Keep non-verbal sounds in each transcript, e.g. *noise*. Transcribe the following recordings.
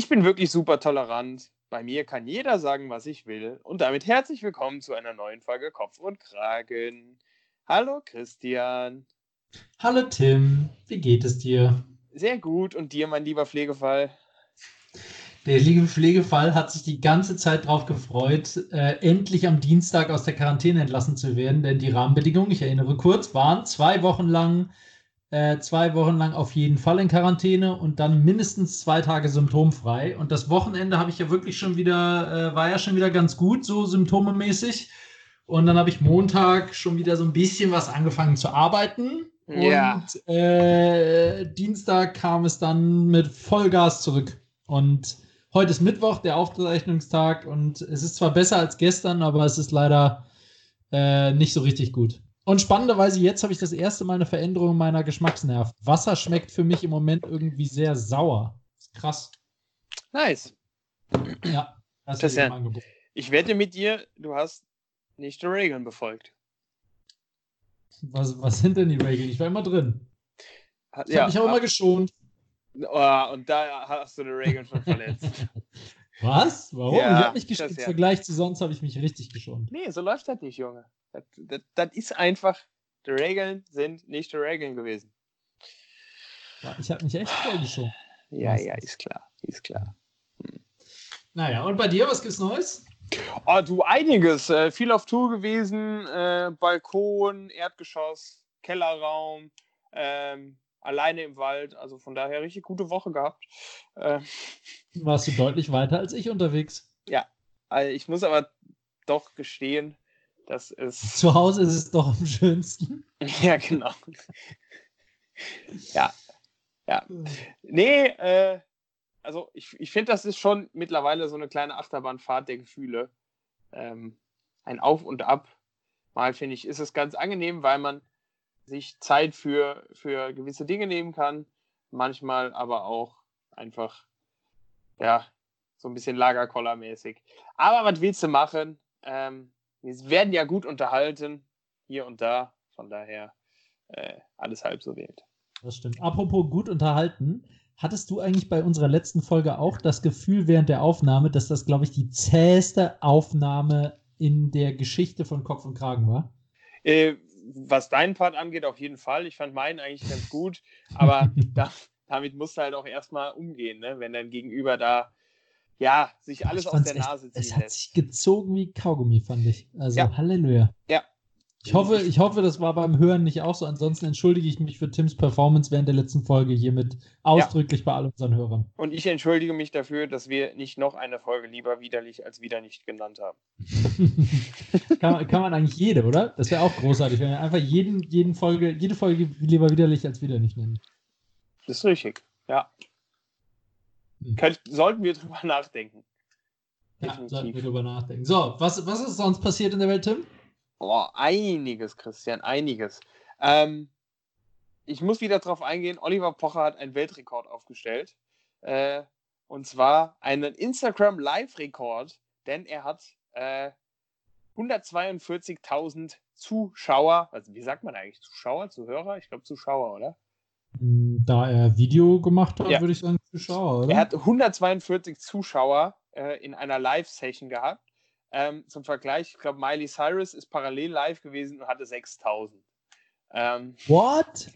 Ich bin wirklich super tolerant. Bei mir kann jeder sagen, was ich will. Und damit herzlich willkommen zu einer neuen Folge Kopf und Kragen. Hallo Christian. Hallo Tim, wie geht es dir? Sehr gut. Und dir, mein lieber Pflegefall? Der liebe Pflegefall hat sich die ganze Zeit darauf gefreut, äh, endlich am Dienstag aus der Quarantäne entlassen zu werden, denn die Rahmenbedingungen, ich erinnere kurz, waren zwei Wochen lang äh, zwei Wochen lang auf jeden Fall in Quarantäne und dann mindestens zwei Tage symptomfrei. Und das Wochenende habe ich ja wirklich schon wieder, äh, war ja schon wieder ganz gut, so symptomemäßig. Und dann habe ich Montag schon wieder so ein bisschen was angefangen zu arbeiten. Ja. Und äh, Dienstag kam es dann mit Vollgas zurück. Und heute ist Mittwoch, der Aufzeichnungstag. Und es ist zwar besser als gestern, aber es ist leider äh, nicht so richtig gut. Und spannenderweise, jetzt habe ich das erste Mal eine Veränderung meiner Geschmacksnerven. Wasser schmeckt für mich im Moment irgendwie sehr sauer. krass. Nice. Ja, das ist ja. Ich wette mit dir, du hast nicht die Regeln befolgt. Was, was sind denn die Regeln? Ich war immer drin. Ich ja, habe mich auch immer geschont. Oh, und da hast du die Regeln schon verletzt. *laughs* Was? Warum? Ja, ich habe mich geschont. Im. Vergleich zu sonst habe ich mich richtig geschont. Nee, so läuft das nicht, Junge. Das, das, das ist einfach, die Regeln sind nicht die Regeln gewesen. Ich habe mich echt voll geschont. Ja, ja, ist klar, ist klar. Hm. Naja, und bei dir, was gibt's Neues? Oh, du, einiges. Äh, viel auf Tour gewesen. Äh, Balkon, Erdgeschoss, Kellerraum, ähm, alleine im Wald. Also von daher richtig gute Woche gehabt. Äh, Warst du deutlich weiter als ich unterwegs? Ja, also ich muss aber doch gestehen, das ist. Zu Hause ist es doch am schönsten. *laughs* ja, genau. ja. Ja. Nee, äh, also ich, ich finde, das ist schon mittlerweile so eine kleine Achterbahnfahrt der Gefühle. Ähm, ein Auf und Ab. Mal finde ich, ist es ganz angenehm, weil man sich Zeit für, für gewisse Dinge nehmen kann. Manchmal aber auch einfach, ja, so ein bisschen Lagerkoller-mäßig. Aber was willst du machen? Ähm, wir werden ja gut unterhalten, hier und da. Von daher äh, alles halb so wild. Das stimmt. Apropos gut unterhalten, hattest du eigentlich bei unserer letzten Folge auch das Gefühl während der Aufnahme, dass das, glaube ich, die zäheste Aufnahme in der Geschichte von Kopf und Kragen war? Äh, was deinen Part angeht, auf jeden Fall. Ich fand meinen eigentlich ganz gut, aber *laughs* da, damit musst du halt auch erstmal umgehen, ne? wenn dein Gegenüber da ja, sich alles aus der Nase ziehen Es hat sich gezogen wie Kaugummi, fand ich. Also ja. Halleluja. Ja. Ich hoffe, ich hoffe, das war beim Hören nicht auch so. Ansonsten entschuldige ich mich für Tims Performance während der letzten Folge hiermit ausdrücklich ja. bei all unseren Hörern. Und ich entschuldige mich dafür, dass wir nicht noch eine Folge lieber widerlich als wieder nicht genannt haben. *laughs* kann, man, kann man eigentlich jede, oder? Das wäre auch großartig, wenn wir einfach jeden, jeden Folge, jede Folge lieber widerlich als wieder nicht nennen. Das ist richtig, ja. Hm. Könnt, sollten wir drüber *laughs* nachdenken. Ja, sollten wir drüber nachdenken. So, was, was ist sonst passiert in der Welt, Tim? Boah, einiges, Christian, einiges. Ähm, ich muss wieder darauf eingehen, Oliver Pocher hat einen Weltrekord aufgestellt. Äh, und zwar einen Instagram Live-Rekord, denn er hat äh, 142.000 Zuschauer, also wie sagt man eigentlich, Zuschauer, Zuhörer? Ich glaube Zuschauer, oder? Hm, da er Video gemacht hat, ja. würde ich sagen Zuschauer, oder? Er hat 142 Zuschauer äh, in einer Live-Session gehabt. Ähm, zum Vergleich, ich glaube, Miley Cyrus ist parallel live gewesen und hatte 6000. Ähm, What?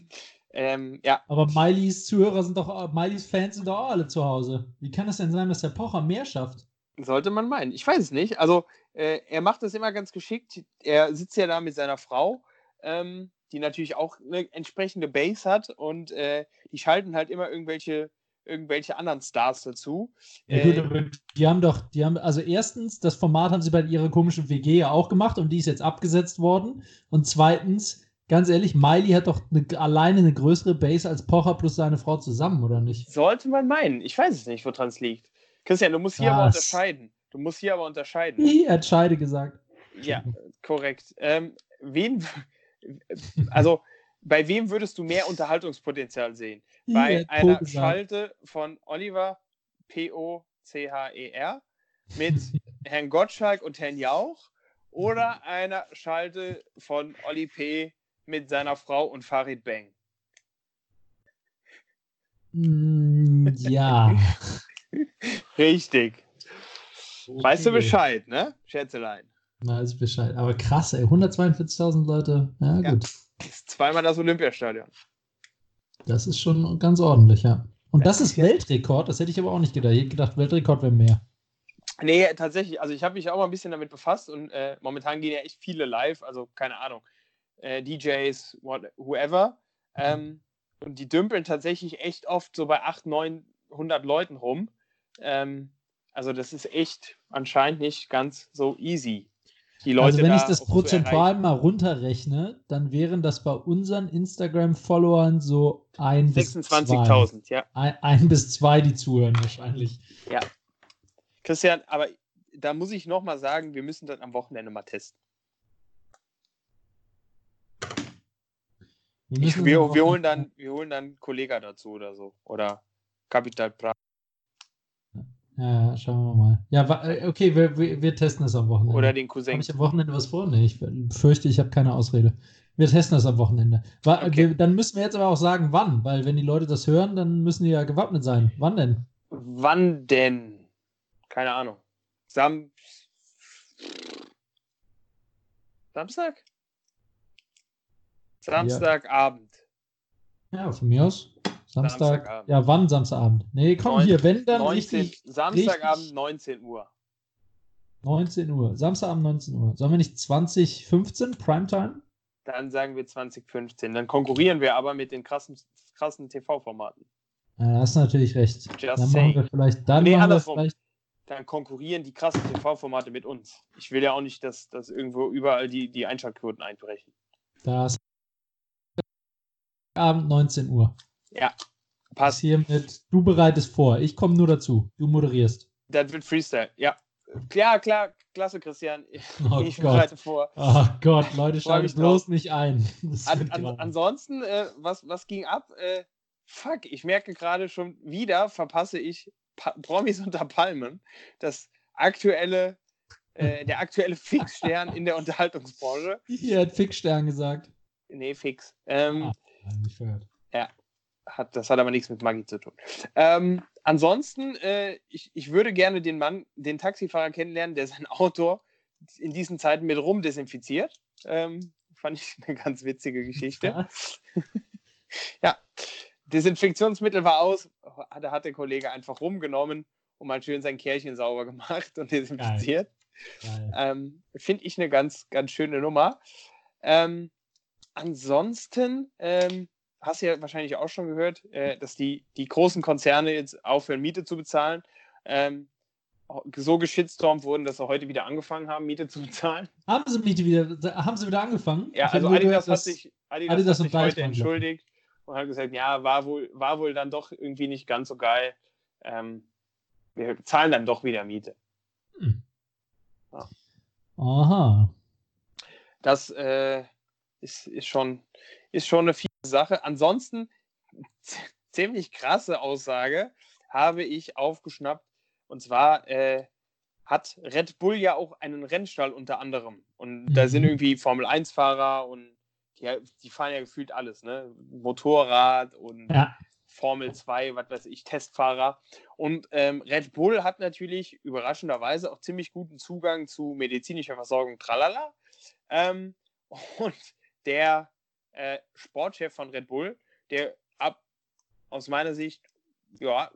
Ähm, ja. Aber Mileys Zuhörer sind doch, Mileys Fans sind doch auch alle zu Hause. Wie kann es denn sein, dass der Pocher mehr schafft? Sollte man meinen. Ich weiß es nicht. Also, äh, er macht das immer ganz geschickt. Er sitzt ja da mit seiner Frau. Ähm, die natürlich auch eine entsprechende Base hat und äh, die schalten halt immer irgendwelche irgendwelche anderen Stars dazu. Ja, gut, äh, aber die haben doch, die haben, also erstens, das Format haben sie bei ihrer komischen WG ja auch gemacht und die ist jetzt abgesetzt worden. Und zweitens, ganz ehrlich, Miley hat doch eine, alleine eine größere Base als Pocher plus seine Frau zusammen, oder nicht? Sollte man meinen. Ich weiß es nicht, woran es liegt. Christian, du musst hier Was? aber unterscheiden. Du musst hier aber unterscheiden. Er hat Scheide gesagt. Ja, korrekt. Ähm, wen, *laughs* also bei wem würdest du mehr Unterhaltungspotenzial sehen? Bei ja, einer gesagt. Schalte von Oliver P-O-C-H-E-R mit *laughs* Herrn Gottschalk und Herrn Jauch oder einer Schalte von Oli P. mit seiner Frau und Farid Bang? Mm, ja. *laughs* Richtig. Okay. Weißt du Bescheid, ne? Schätzelein. Weiß Bescheid. Aber krass, ey. 142.000 Leute. Ja, gut. Ist zweimal das Olympiastadion. Das ist schon ganz ordentlich, ja. Und das, das ist Weltrekord. Das hätte ich aber auch nicht gedacht. Ich hätte gedacht, Weltrekord wäre mehr. Nee, tatsächlich. Also ich habe mich auch mal ein bisschen damit befasst und äh, momentan gehen ja echt viele live, also keine Ahnung, äh, DJs, what, whoever. Ähm, und die dümpeln tatsächlich echt oft so bei 800, 900 Leuten rum. Ähm, also das ist echt anscheinend nicht ganz so easy. Die Leute also wenn da ich das prozentual mal runterrechne, dann wären das bei unseren Instagram-Followern so ein 26.000, ja. Ein, ein, bis zwei, die zuhören wahrscheinlich. Ja. Christian, aber da muss ich nochmal sagen, wir müssen das am Wochenende mal testen. Wir, ich, wir, wir, holen dann, wir holen dann Kollega dazu oder so. Oder Capital Bra. Ja, schauen wir mal. Ja, äh, okay, wir, wir, testen es am Wochenende. Oder den Cousin. Habe ich am Wochenende was vor? Nee, ich fürchte, ich habe keine Ausrede. Wir testen das am Wochenende. Okay. Wir, dann müssen wir jetzt aber auch sagen, wann, weil wenn die Leute das hören, dann müssen die ja gewappnet sein. Wann denn? Wann denn? Keine Ahnung. Sam Samstag? Samstagabend. Ja. ja, von mir aus. Samstag. Samstagabend. Ja, wann Samstagabend? Nee, komm 19, hier, wenn dann 19, richtig. Samstagabend richtig, 19 Uhr. 19 Uhr. Samstagabend 19 Uhr. Sollen wir nicht 2015 Primetime? Dann sagen wir 2015. Dann konkurrieren wir aber mit den krassen, krassen TV-Formaten. Ja, da hast du natürlich recht. Just dann saying. machen wir vielleicht. Dann nee, andersrum. Vielleicht... Dann konkurrieren die krassen TV-Formate mit uns. Ich will ja auch nicht, dass, dass irgendwo überall die, die Einschaltquoten einbrechen. Das Abend 19 Uhr. Ja, passt. Hiermit, du bereitest vor. Ich komme nur dazu. Du moderierst. Das wird Freestyle, ja. Klar, klar, klasse, Christian. *laughs* Oh ich Gott. bereite vor. Oh Gott, Leute, schaltet bloß drauf. nicht ein. *laughs* An, an, ansonsten, äh, was, was ging ab? Äh, fuck, ich merke gerade schon wieder, verpasse ich pa Promis unter Palmen. Das aktuelle, äh, *laughs* der aktuelle Fixstern in der Unterhaltungsbranche. Hier hat Fixstern gesagt. Nee, Fix. Ähm, ah, nicht gehört. Ja, hat, das hat aber nichts mit Magie zu tun. Ähm, ansonsten, äh, ich, ich würde gerne den Mann, den Taxifahrer kennenlernen, der sein Auto in diesen Zeiten mit Rum desinfiziert. Ähm, fand ich eine ganz witzige Geschichte. ja, *laughs* Desinfektionsmittel war aus, da hat der Kollege einfach rumgenommen und mal schön sein Kärchen sauber gemacht und desinfiziert. Ähm, Finde ich eine ganz, ganz schöne Nummer. Ähm, ansonsten ähm, hast du ja wahrscheinlich auch schon gehört, äh, dass die, die großen Konzerne jetzt aufhören, Miete zu bezahlen. Ähm, so geschitstormt wurden, dass sie heute wieder angefangen haben, Miete zu *laughs* bezahlen. Haben sie Miete wieder, haben sie wieder angefangen? Ja, also Adidas, gehört, hat sich, Adidas, Adidas hat sich heute entschuldigt und hat gesagt, ja, war wohl, war wohl dann doch irgendwie nicht ganz so geil. Ähm, wir zahlen dann doch wieder Miete. Hm. Ja. Aha. Das äh, ist, ist, schon, ist schon eine fiese Sache. Ansonsten, *laughs* ziemlich krasse Aussage habe ich aufgeschnappt. Und zwar äh, hat Red Bull ja auch einen Rennstall unter anderem. Und mhm. da sind irgendwie Formel-1-Fahrer und die, die, fahren ja gefühlt alles, ne? Motorrad und ja. Formel 2, was weiß ich, Testfahrer. Und ähm, Red Bull hat natürlich überraschenderweise auch ziemlich guten Zugang zu medizinischer Versorgung, tralala. Ähm, *laughs* und der äh, Sportchef von Red Bull, der ab, aus meiner Sicht, ja,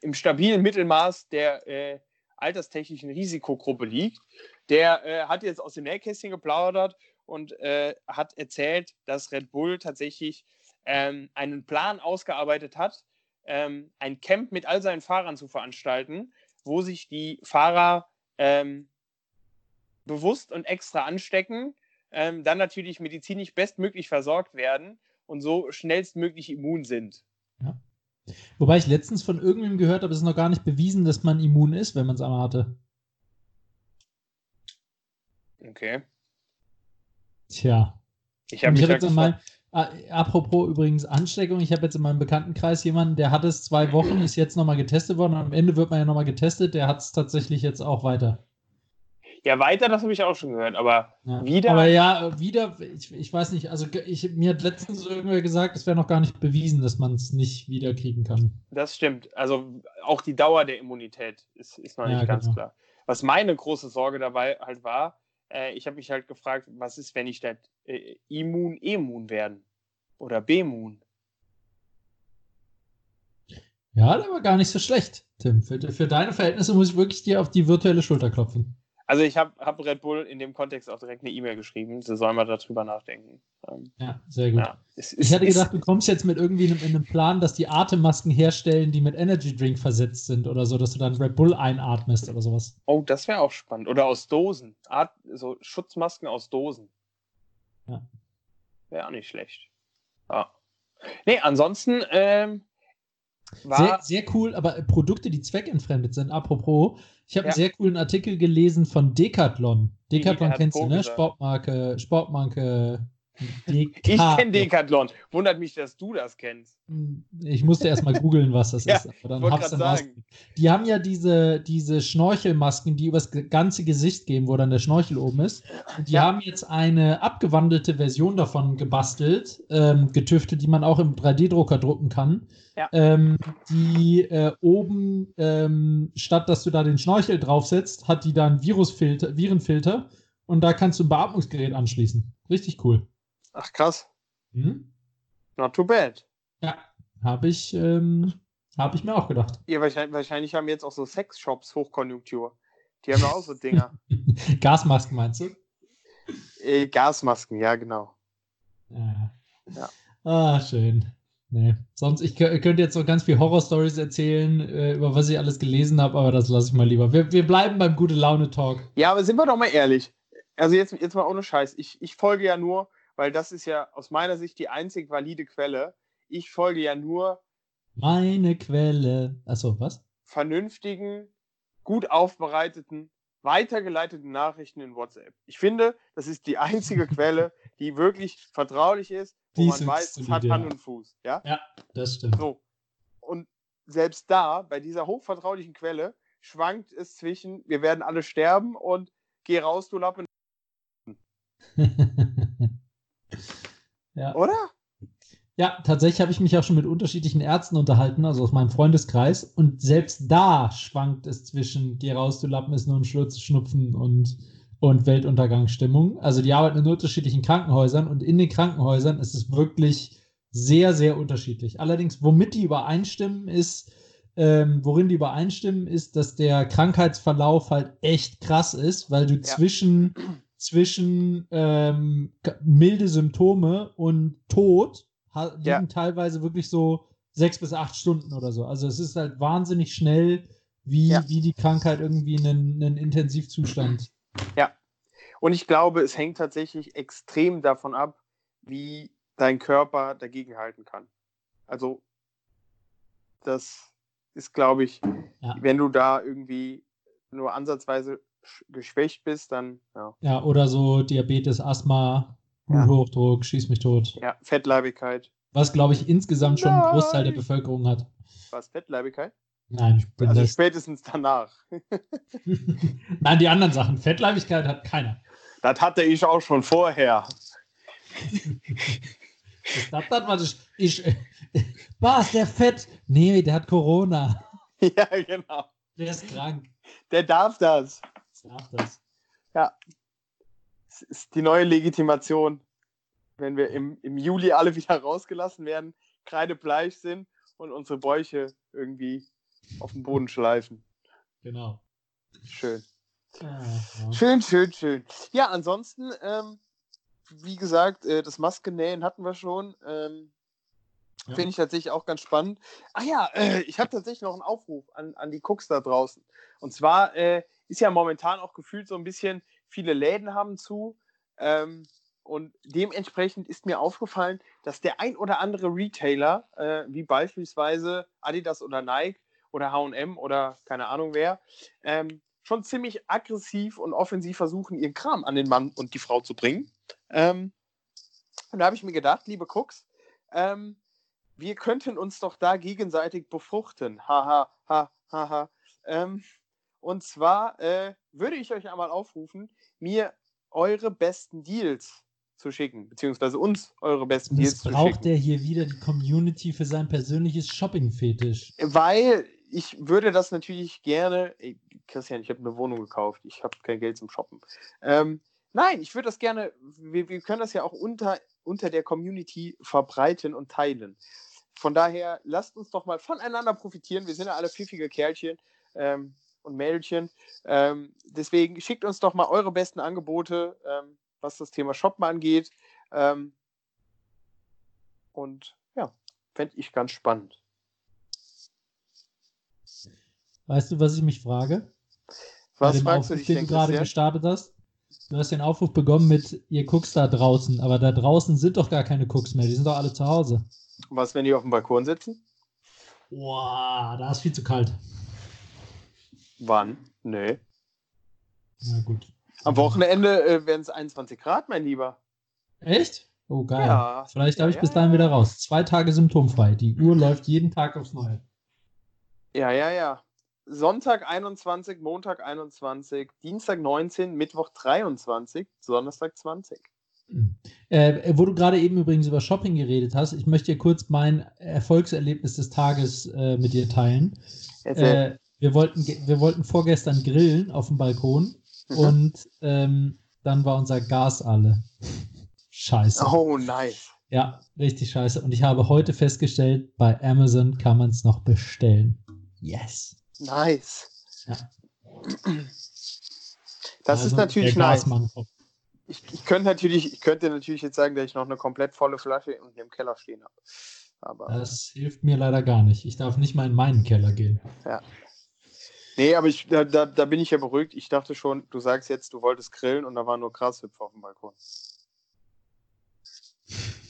im stabilen Mittelmaß der äh, alterstechnischen Risikogruppe liegt, der äh, hat jetzt aus dem Nähkästchen geplaudert und äh, hat erzählt, dass Red Bull tatsächlich ähm, einen Plan ausgearbeitet hat, ähm, ein Camp mit all seinen Fahrern zu veranstalten, wo sich die Fahrer ähm, bewusst und extra anstecken ähm, dann natürlich medizinisch bestmöglich versorgt werden und so schnellstmöglich immun sind. Ja. Wobei ich letztens von irgendwem gehört habe, es ist noch gar nicht bewiesen, dass man immun ist, wenn man es einmal hatte. Okay. Tja. Ich habe hab jetzt mal, äh, apropos übrigens Ansteckung, ich habe jetzt in meinem Bekanntenkreis jemanden, der hat es zwei Wochen, ist jetzt nochmal getestet worden und am Ende wird man ja nochmal getestet, der hat es tatsächlich jetzt auch weiter. Ja, weiter, das habe ich auch schon gehört, aber Ja. wieder. Aber ja, wieder, ich, ich weiß nicht, also ich, mir hat letztens irgendwer gesagt, es wäre noch gar nicht bewiesen, dass man es nicht wieder kriegen kann. Das stimmt. Also auch die Dauer der Immunität ist, ist noch Ja, nicht ganz genau. klar. Was meine große Sorge dabei halt war, äh, ich habe mich halt gefragt, was ist, wenn ich das äh, immun, immun werden? Oder B-Immun? Ja, der war gar nicht so schlecht, Tim. Für, für deine Verhältnisse muss ich wirklich dir auf die virtuelle Schulter klopfen. Also ich habe hab Red Bull in dem Kontext auch direkt eine E-Mail geschrieben. Sie sollen mal darüber nachdenken. Ähm, Ja, sehr gut. ja. Es Ich hätte ist- gedacht, du kommst jetzt mit irgendwie einem, in einem Plan, dass die Atemmasken herstellen, die mit Energy Drink versetzt sind oder so, dass du dann Red Bull einatmest oder sowas. Oh, das wäre auch spannend. Oder aus Dosen. Art, so Schutzmasken aus Dosen. Ja. Wäre auch nicht schlecht. Ja. Nee, ansonsten ähm, war. sehr cool, aber Produkte, die zweckentfremdet sind, apropos, ich habe Ja. einen sehr coolen Artikel gelesen von Decathlon. Decathlon kennst du, ne? gesagt. Sportmarke, Sportmarke. Ich kenne Decathlon. Wundert mich, dass du das kennst. Ich musste erst mal googeln, was das *laughs* Ja, ist. Aber dann hab's dann sagen. Die haben ja diese, diese Schnorchelmasken, die übers ganze Gesicht gehen, wo dann der Schnorchel oben ist. Und die Ja. haben jetzt eine abgewandelte Version davon gebastelt, ähm, getüftet, die man auch im 3D-Drucker drucken kann. Ja. Ähm, die äh, oben, ähm, statt dass du da den Schnorchel draufsetzt, hat die dann Virusfilter, Virenfilter und da kannst du ein Beatmungsgerät anschließen. Richtig cool. Ach krass. Hm? Not too bad. Ja, habe ich, ähm, hab ich mir auch gedacht. Ja, wahrscheinlich, wahrscheinlich haben jetzt auch so Sexshops Hochkonjunktur. Die haben ja auch so Dinger. *laughs* Gasmasken meinst du? äh, Gasmasken, ja, genau. Ja. Ja. Ah, schön. Nee. Sonst, ich kö- könnte jetzt noch ganz viel Horror-Stories erzählen, äh, über was ich alles gelesen habe, aber das lasse ich mal lieber. Wir, wir bleiben beim Gute-Laune-Talk. Ja, aber sind wir doch mal ehrlich. Also jetzt, jetzt mal ohne Scheiß. Ich, ich folge ja nur, weil das ist ja aus meiner Sicht die einzig valide Quelle. Ich folge ja nur Meine Quelle. Achso, was? vernünftigen, gut aufbereiteten, weitergeleiteten Nachrichten in WhatsApp. Ich finde, das ist die einzige *laughs* Quelle, die wirklich vertraulich ist, wo Die man weiß, es hat Hand ja. und Fuß. Ja? Das stimmt. So. Und selbst da, bei dieser hochvertraulichen Quelle, schwankt es zwischen, wir werden alle sterben und geh raus, du Lappen, *laughs* ja. oder? ja, tatsächlich habe ich mich auch schon mit unterschiedlichen Ärzten unterhalten, also aus meinem Freundeskreis. Und selbst da schwankt es zwischen Geh raus, du Lappen ist nur ein Schlutz, Schnupfen und, und Weltuntergangsstimmung. Also die arbeiten in unterschiedlichen Krankenhäusern und in den Krankenhäusern ist es wirklich sehr, sehr unterschiedlich. Allerdings, womit die übereinstimmen, ist, ähm, worin die übereinstimmen, ist, dass der Krankheitsverlauf halt echt krass ist, weil du zwischen, zwischen ähm, milde Symptome und Tod liegen Ja. teilweise wirklich so sechs bis acht Stunden oder so. Also es ist halt wahnsinnig schnell, wie, Ja. wie die Krankheit irgendwie einen, einen Intensivzustand. Und ich glaube, es hängt tatsächlich extrem davon ab, wie dein Körper dagegenhalten kann. Also, das ist, glaube ich, Ja. wenn du da irgendwie nur ansatzweise geschwächt bist, dann ja, Ja, oder so Diabetes, Asthma, Ja. Bluthochdruck, schieß mich tot. ja Fettleibigkeit. Was, glaube ich, insgesamt schon einen Großteil der. Bevölkerung hat. Was, Fettleibigkeit? Nein, ich bin Also das. spätestens danach. *laughs* Nein, die anderen Sachen. Fettleibigkeit hat keiner. Das hatte ich auch schon vorher. Das, das, das war das, ich, *laughs* was, der fett? Nee, der hat Corona. *laughs* ja, genau. Der ist krank. Der darf das. Sag das. Das ist die neue Legitimation, wenn wir im, im Juli alle wieder rausgelassen werden, kreidebleich sind und unsere Bäuche irgendwie auf dem Boden schleifen. Genau. Schön. Ja. Schön, schön, schön. Ja, ansonsten, ähm, wie gesagt, äh, das Maskennähen hatten wir schon. Ähm, Ja. Finde ich tatsächlich auch ganz spannend. Ach ja, äh, ich habe tatsächlich noch einen Aufruf an, an die Cooks da draußen. Und zwar äh, ist ja momentan auch gefühlt so ein bisschen, viele Läden haben zu. Ähm, und dementsprechend ist mir aufgefallen, dass der ein oder andere Retailer, äh, wie beispielsweise Adidas oder Nike oder HM oder keine Ahnung wer, ähm, schon ziemlich aggressiv und offensiv versuchen, ihren Kram an den Mann und die Frau zu bringen. Ähm, und da habe ich mir gedacht, liebe Cooks, ähm, wir könnten uns doch da gegenseitig befruchten. Haha, ha, ha, ha. Ähm, Und zwar äh, würde ich euch einmal aufrufen, mir eure besten Deals zu schicken, beziehungsweise uns eure besten Deals zu schicken. braucht der hier wieder die Community für sein persönliches Shopping-Fetisch. Weil ich würde das natürlich gerne. Ey, Christian, ich habe eine Wohnung gekauft. Ich habe kein Geld zum Shoppen. Ähm, nein, ich würde das gerne. Wir, wir können das ja auch unter, unter der Community verbreiten und teilen. Von daher, lasst uns doch mal voneinander profitieren. Wir sind ja alle pfiffige Kerlchen ähm, und Mädchen. Ähm, deswegen schickt uns doch mal eure besten Angebote, ähm, was das Thema Shoppen angeht. Ähm, und ja, fände ich ganz spannend. Weißt du, was ich mich frage? Was fragst Aufruf, du dich, den du gerade gestartet hast? Du hast den Aufruf begonnen mit, ihr guckst da draußen, aber da draußen sind doch gar keine Cooks mehr, die sind doch alle zu Hause. Was, wenn die auf dem Balkon sitzen? Boah, da ist viel zu kalt. Wann? Nee. Na gut. Am Wochenende äh, werden es 21 Grad, mein Lieber. Echt? Oh, geil. Ja, Vielleicht darf ja, ich bis dahin wieder raus. Zwei Tage symptomfrei. Die Uhr *laughs* läuft jeden Tag aufs Neue. Ja, ja, ja. Sonntag 21, Montag 21, Dienstag 19, Mittwoch 23, Donnerstag 20. Hm. Äh, wo du gerade eben übrigens über Shopping geredet hast, ich möchte dir kurz mein Erfolgserlebnis des Tages äh, mit dir teilen. Äh, wir, wollten, wir wollten vorgestern grillen auf dem Balkon mhm. und ähm, dann war unser Gas alle. scheiße. Oh, nice. Ja, richtig scheiße. Und ich habe heute festgestellt, bei Amazon kann man es noch bestellen. Yes. Nice. Ja. Das also ist natürlich nice. Ich, ich, könnte natürlich, ich könnte natürlich jetzt sagen, dass ich noch eine komplett volle Flasche unten im Keller stehen habe. Aber das hilft mir leider gar nicht. Ich darf nicht mal in meinen Keller gehen. Ja. Nee, aber ich, da, da, da bin ich ja beruhigt. Ich dachte schon, du sagst jetzt, du wolltest grillen und da waren nur Grashüpfer auf dem Balkon. *laughs*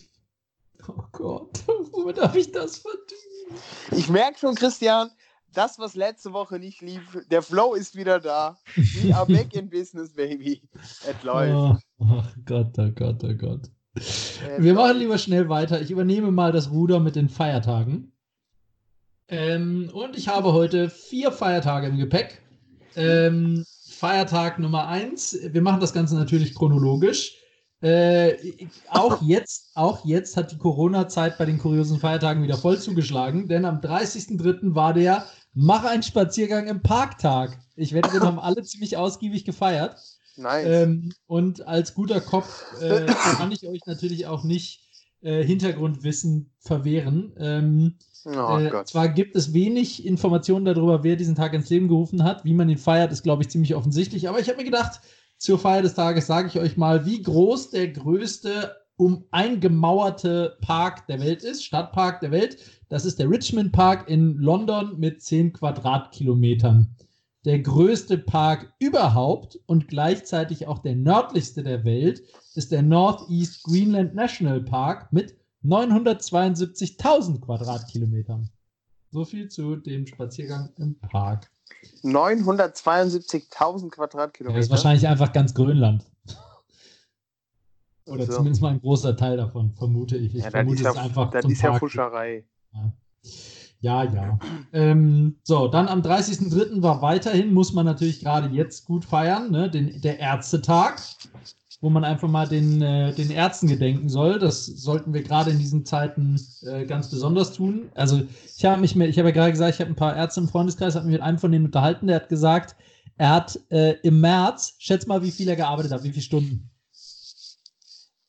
Oh Gott, *laughs* womit habe ich das verdient? Ich merke schon, Christian, das, was letzte Woche nicht lief, der Flow ist wieder da. We are back in business, baby. Es läuft. Oh, oh, Gott, oh Gott, oh Gott. Wir machen lieber schnell weiter. Ich übernehme mal das Ruder mit den Feiertagen. Ähm, und ich habe heute vier Feiertage im Gepäck. Ähm, Feiertag Nummer eins. Wir machen das Ganze natürlich chronologisch. Äh, auch, jetzt, auch jetzt hat die Corona-Zeit bei den kuriosen Feiertagen wieder voll zugeschlagen, denn am 30.03. war der Mach einen Spaziergang im Parktag. Ich wette, den haben alle ziemlich ausgiebig gefeiert. Nice. Ähm, und als guter Kopf äh, kann ich euch natürlich auch nicht äh, Hintergrundwissen verwehren. Ähm, oh, äh, zwar gibt es wenig Informationen darüber, wer diesen Tag ins Leben gerufen hat. Wie man ihn feiert, ist, glaube ich, ziemlich offensichtlich. Aber ich habe mir gedacht, zur Feier des Tages sage ich euch mal, wie groß der größte um eingemauerte Park der Welt ist, Stadtpark der Welt. Das ist der Richmond Park in London mit 10 Quadratkilometern. Der größte Park überhaupt und gleichzeitig auch der nördlichste der Welt ist der Northeast Greenland National Park mit 972.000 Quadratkilometern. So viel zu dem Spaziergang im Park. 972.000 Quadratkilometer. das ist wahrscheinlich einfach ganz Grönland. Oder so. zumindest mal ein großer Teil davon, vermute ich. Ich ja, vermute es ja, einfach. Das ist ja Fuscherei. Ja, ja. ja. ähm, so, dann am 30.03. war weiterhin, muss man natürlich gerade jetzt gut feiern, ne? Den, der Ärztetag, wo man einfach mal den, äh, den Ärzten gedenken soll. Das sollten wir gerade in diesen Zeiten äh, ganz besonders tun. Also, ich habe mich mit, ich habe ja gerade gesagt, ich habe ein paar Ärzte im Freundeskreis, habe mich mit einem von denen unterhalten, der hat gesagt, er hat äh, im März, schätz mal, wie viel er gearbeitet hat, wie viele Stunden.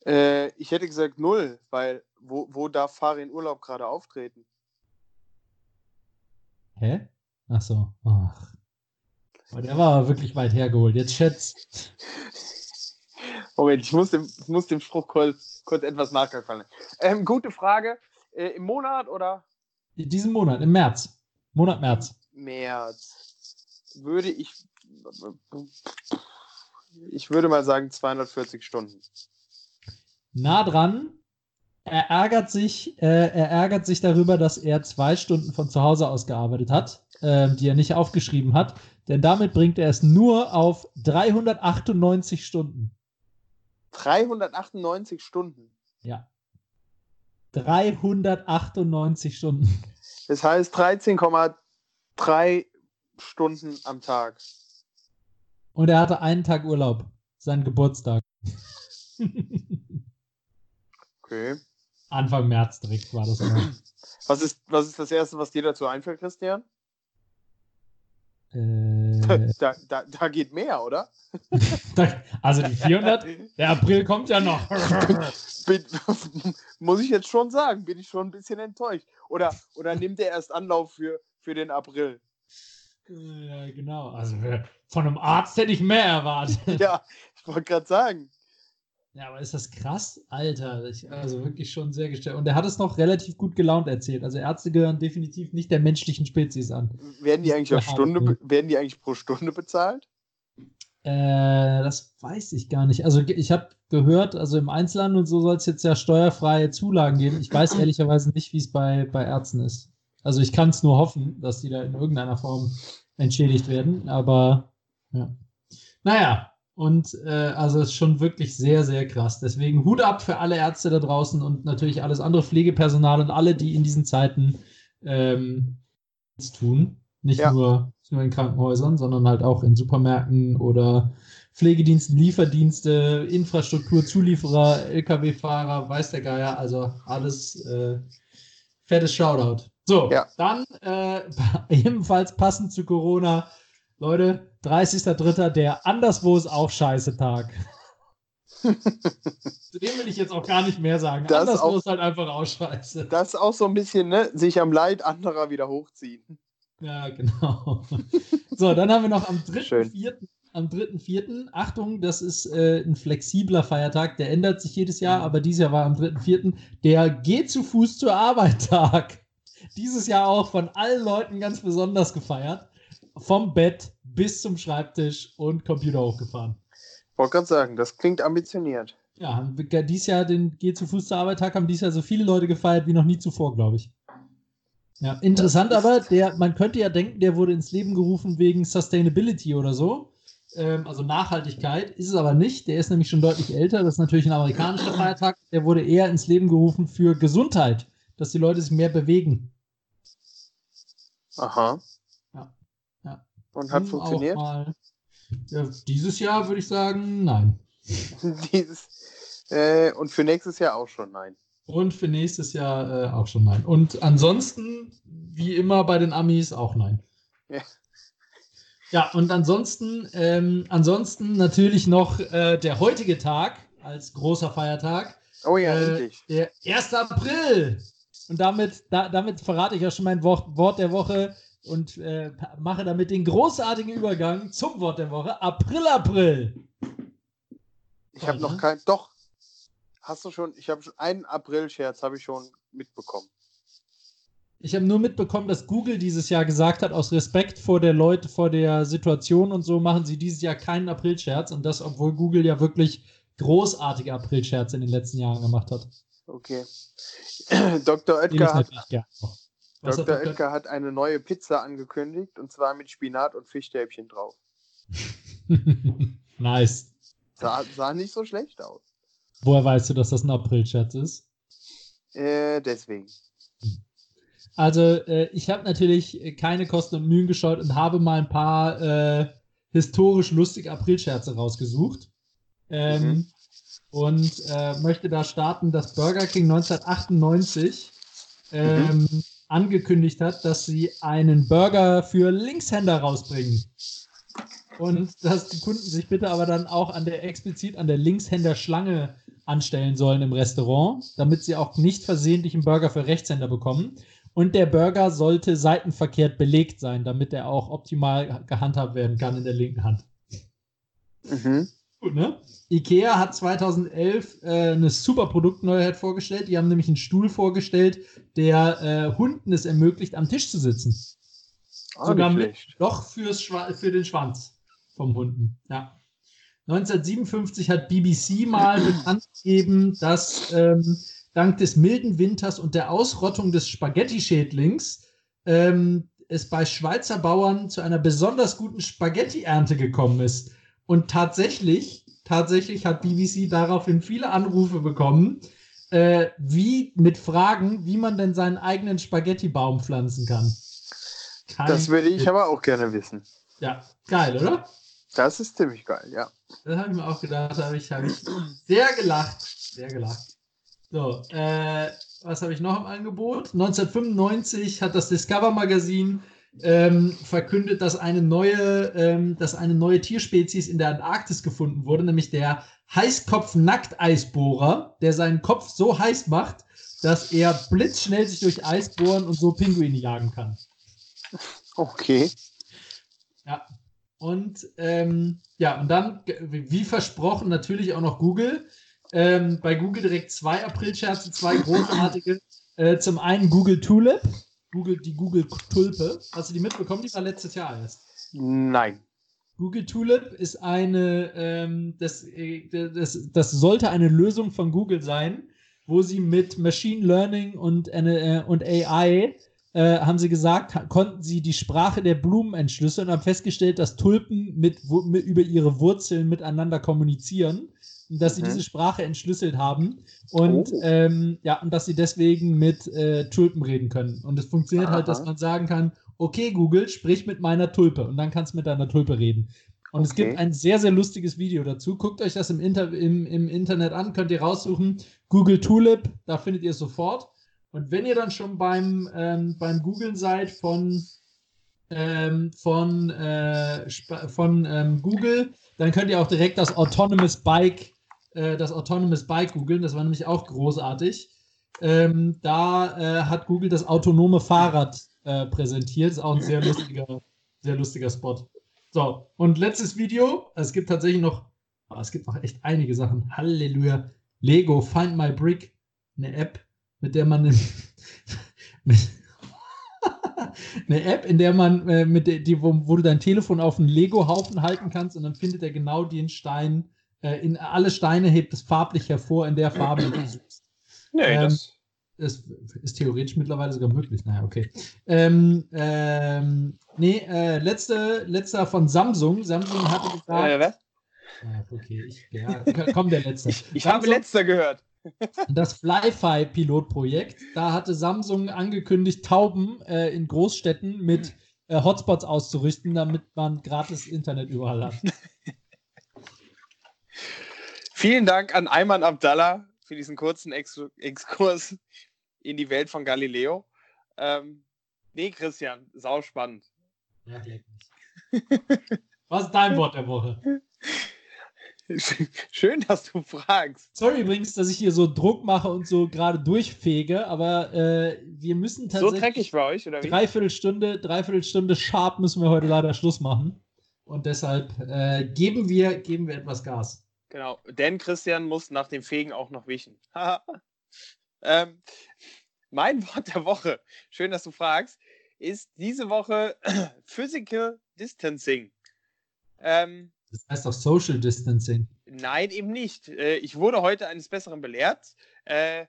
Äh, ich hätte gesagt null, weil wo, wo darf Farin Urlaub gerade auftreten? Hä? Ach so. Ach. Aber der war wirklich weit hergeholt. Jetzt schätzt. Moment, ich muss dem, ich muss dem Spruch kurz, kurz etwas nachgefallen. Ähm, gute Frage. Äh, Im Monat oder? In diesem Monat, im März. Monat März. März. Würde ich. Ich würde mal sagen 240 Stunden nah dran. Er ärgert sich, äh, er ärgert sich darüber, dass er zwei Stunden von zu Hause aus gearbeitet hat, äh, die er nicht aufgeschrieben hat, denn damit bringt er es nur auf 398 Stunden. 398 Stunden? Ja. 398 Stunden. Das heißt 13,3 Stunden am Tag. Und er hatte einen Tag Urlaub, seinen Geburtstag. okay. Anfang März direkt war das. Noch. Was ist, was ist das Erste, was dir dazu einfällt, Christian? Äh, Da, da, da geht mehr, oder? *laughs* also die 400, der April kommt ja noch. Bin, *laughs* muss ich jetzt schon sagen, bin ich schon ein bisschen enttäuscht. Oder, oder nimmt er erst Anlauf für, für den April? Ja, genau. Also äh, von einem Arzt hätte ich mehr erwartet. Ja, ich wollte gerade sagen. Ja, aber ist das krass? Alter, ich, also wirklich schon sehr gestellt. Und er hat es noch relativ gut gelaunt erzählt. Also Ärzte gehören definitiv nicht der menschlichen Spezies an. Werden die eigentlich auf Stunde, werden die eigentlich pro Stunde bezahlt? Äh, das weiß ich gar nicht. Also ich habe gehört, also im Einzelhandel und so soll es jetzt ja steuerfreie Zulagen geben. Ich weiß *clears throat* ehrlicherweise nicht, wie es bei, bei Ärzten ist. Also ich kann es nur hoffen, dass die da in irgendeiner Form entschädigt werden. Aber ja. Naja, und äh, also es ist schon wirklich sehr, sehr krass. Deswegen Hut ab für alle Ärzte da draußen und natürlich alles andere Pflegepersonal und alle, die in diesen Zeiten ähm, tun. Nicht, Ja. nur, nicht nur in Krankenhäusern, sondern halt auch in Supermärkten oder Pflegediensten, Lieferdienste, Infrastruktur, Zulieferer, Lkw-Fahrer, weiß der Geier. Also alles äh, fettes Shoutout. So, Ja. dann äh, *laughs* ebenfalls passend zu Corona. Leute, 30.03. der anderswo ist auch scheiße Tag. *laughs* Zu dem will ich jetzt auch gar nicht mehr sagen. Das anderswo auch- ist halt einfach auch scheiße. Das ist auch so ein bisschen, ne? Sich am Leid anderer wieder hochziehen. Ja, genau. So, dann haben wir noch am Schön. 3.4. Am 3.4. Achtung, das ist äh, ein flexibler Feiertag, der ändert sich jedes Jahr, aber dieses Jahr war am 3.4. der Geh zu Fuß zur Arbeit Tag. Dieses Jahr auch von allen Leuten ganz besonders gefeiert. Vom Bett bis zum Schreibtisch und Computer hochgefahren. Wollte gerade sagen, das klingt ambitioniert. Ja, dieses Jahr den Geh zu Fuß zur Arbeit Tag haben dieses Jahr so viele Leute gefeiert wie noch nie zuvor, glaube ich. Ja, interessant aber, der, man könnte ja denken, der wurde ins Leben gerufen wegen Sustainability oder so. Ähm, also Nachhaltigkeit ist es aber nicht. Der ist nämlich schon deutlich älter. Das ist natürlich ein amerikanischer Feiertag. Der wurde eher ins Leben gerufen für Gesundheit, dass die Leute sich mehr bewegen. Aha. Und hat funktioniert? Ja, dieses Jahr würde ich sagen, nein. *laughs* Dieses, äh, und für nächstes Jahr auch schon, nein. Und für nächstes Jahr äh, auch schon nein. Und ansonsten, wie immer bei den Amis, auch nein. Ja. Ja, und ansonsten, ähm, ansonsten natürlich noch äh, der heutige Tag als großer Feiertag, Oh ja, Äh, endlich. der 1. April. Und damit, da, damit verrate ich ja schon mein Wort, Wort der Woche und äh, mache damit den großartigen Übergang zum Wort der Woche. April, April. Ich habe noch kein. Doch. Hast du schon? Ich habe schon einen April-Scherz habe ich schon mitbekommen. Ich habe nur mitbekommen, dass Google dieses Jahr gesagt hat, aus Respekt vor der Leute, vor der Situation und so machen sie dieses Jahr keinen Aprilscherz und das, obwohl Google ja wirklich großartige Aprilscherze in den letzten Jahren gemacht hat. Okay. Dr. Den ich Oetker hat, natürlich gerne noch. Was hat Dr. Oetker hat eine neue Pizza angekündigt und zwar mit Spinat und Fischstäbchen drauf. *laughs* nice. Sah, sah nicht so schlecht aus. Woher weißt du, dass das ein Aprilscherz ist? Äh, deswegen. Also, äh, ich habe natürlich keine Kosten und Mühen gescheut und habe mal ein paar äh, historisch lustige Aprilscherze rausgesucht. Ähm, Mhm. Und äh, möchte da starten, dass Burger King 1998 ähm, angekündigt hat, dass sie einen Burger für Linkshänder rausbringen. Und dass die Kunden sich bitte aber dann auch an der explizit an der Linkshänder-Schlange anstellen sollen im Restaurant, damit sie auch nicht versehentlich einen Burger für Rechtshänder bekommen. Und der Burger sollte seitenverkehrt belegt sein, damit er auch optimal gehandhabt werden kann in der linken Hand. Mhm. Gut, ne? IKEA hat 2011 äh, eine super Produktneuheit vorgestellt. Die haben nämlich einen Stuhl vorgestellt, der äh, Hunden es ermöglicht, am Tisch zu sitzen. Auch Sogar mit. Loch fürs Schwa für den Schwanz vom Hunden. Ja. 1957 hat BBC mal *clears throat* bekannt gegeben, dass ähm, dank des milden Winters und der Ausrottung des Spaghetti-Schädlings ähm, es bei Schweizer Bauern zu einer besonders guten Spaghetti-Ernte gekommen ist. Und tatsächlich, tatsächlich hat BBC daraufhin viele Anrufe bekommen, äh, wie mit Fragen, wie man denn seinen eigenen Spaghetti-Baum pflanzen kann. Kein das würde ich aber auch gerne wissen. Ja, geil, oder? Das ist ziemlich geil, ja. Das habe ich mir auch gedacht, da habe ich, hab ich sehr gelacht. Sehr gelacht. So, äh, was habe ich noch im Angebot? 1995 hat das Discover Magazin ähm, verkündet, dass eine neue, ähm, dass eine neue Tierspezies in der Antarktis gefunden wurde, nämlich der Heißkopf-Nackt-Eisbohrer, der seinen Kopf so heiß macht, dass er blitzschnell sich durch Eis bohren und so Pinguine jagen kann. Okay. Ja. Und ähm, ja, und dann, wie versprochen, natürlich auch noch Google. Ähm, bei Google direkt zwei April-Scherze, zwei großartige. Äh, zum einen Google Tulip, Google, die Google Tulpe. Hast du die mitbekommen? Die war letztes Jahr erst. Nein. Google Tulip ist eine, ähm, das, äh, das, das sollte eine Lösung von Google sein, wo sie mit Machine Learning und, äh, und AI äh, haben sie gesagt, konnten sie die Sprache der Blumen entschlüsseln und haben festgestellt, dass Tulpen mit, mit über ihre Wurzeln miteinander kommunizieren dass sie mhm. diese Sprache entschlüsselt haben und oh. ähm, ja, und dass sie deswegen mit äh, Tulpen reden können. Und es funktioniert Aha. halt, dass man sagen kann, okay, Google, sprich mit meiner Tulpe und dann kannst du mit deiner Tulpe reden. Und okay. es gibt ein sehr, sehr lustiges Video dazu. Guckt euch das im, Inter im, im Internet an, könnt ihr raussuchen. Google Tulip, da findet ihr es sofort. Und wenn ihr dann schon beim, ähm, beim Googlen seid von, ähm, von, äh, von ähm, Google, dann könnt ihr auch direkt das Autonomous Bike äh, das Autonomous Bike googeln. Das war nämlich auch großartig. Ähm, da äh, hat Google das autonome Fahrrad äh, präsentiert. Ist auch ein sehr lustiger, sehr lustiger Spot. So, und letztes Video. Es gibt tatsächlich noch, oh, es gibt noch echt einige Sachen. Halleluja. Lego Find My Brick, eine App, mit der man *laughs* *laughs* eine App, in der man äh, mit der, die, wo, wo, du dein Telefon auf einen Lego-Haufen halten kannst und dann findet er genau den Stein, äh, in alle Steine hebt es farblich hervor in der Farbe, die du *clears throat* suchst. Nee, ähm, das ist, ist theoretisch mittlerweile sogar möglich. Naja, okay. Ähm, ähm, nee, äh, letzte, letzter von Samsung. Samsung hatte gesagt. Äh, was? Ja, okay, ich, ja, komm, der letzte. ich, ich habe letzter gehört. *laughs* Das Flyfi-Pilotprojekt, da hatte Samsung angekündigt, Tauben äh, in Großstädten mit äh, Hotspots auszurüsten, damit man gratis Internet überall hat. *laughs* Vielen Dank an Ayman Abdallah für diesen kurzen Ex Exkurs in die Welt von Galileo. Ähm, nee, Christian, sau spannend. Ja, *laughs* Was ist dein Wort der Woche? *laughs* Schön, dass du fragst. Sorry übrigens, dass ich hier so Druck mache und so gerade durchfege, aber äh, wir müssen tatsächlich. So dreckig bei euch, oder wie? Dreiviertelstunde, Dreiviertelstunde sharp müssen wir heute leider Schluss machen. Und deshalb äh, geben, wir, geben wir etwas Gas. Genau, denn Christian muss nach dem Fegen auch noch wischen. *laughs* ähm, mein *laughs* Wort der Woche, schön, dass du fragst, ist diese Woche *clears throat* Physical Distancing. Ähm, das heißt auch Social Distancing. Nein, eben nicht. Äh, ich wurde heute eines Besseren belehrt äh,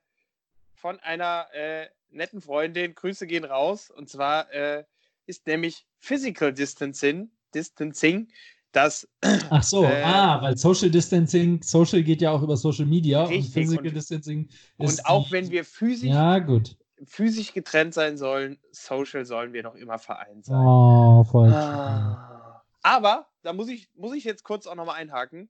von einer äh, netten Freundin. Grüße gehen raus. Und zwar äh, ist nämlich Physical Distancing, Distancing dass. Ach so, äh, ah, weil Social Distancing, Social geht ja auch über Social Media richtig, und Physical und, Distancing ist. Und auch wenn wir physisch, ja, gut. physisch getrennt sein sollen, Social sollen wir noch immer vereint sein. Oh, voll. Ah. Aber da muss ich, muss ich jetzt kurz auch nochmal einhaken.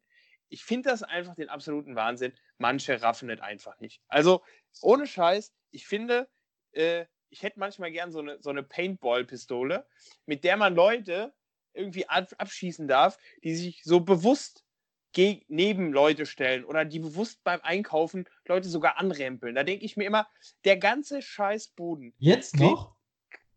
Ich finde das einfach den absoluten Wahnsinn. Manche raffen es einfach nicht. Also, ohne Scheiß, ich finde, äh, ich hätte manchmal gern so eine, so eine Paintball-Pistole, mit der man Leute irgendwie abschießen darf, die sich so bewusst neben Leute stellen oder die bewusst beim Einkaufen Leute sogar anrempeln. Da denke ich mir immer, der ganze Scheißboden. Jetzt noch?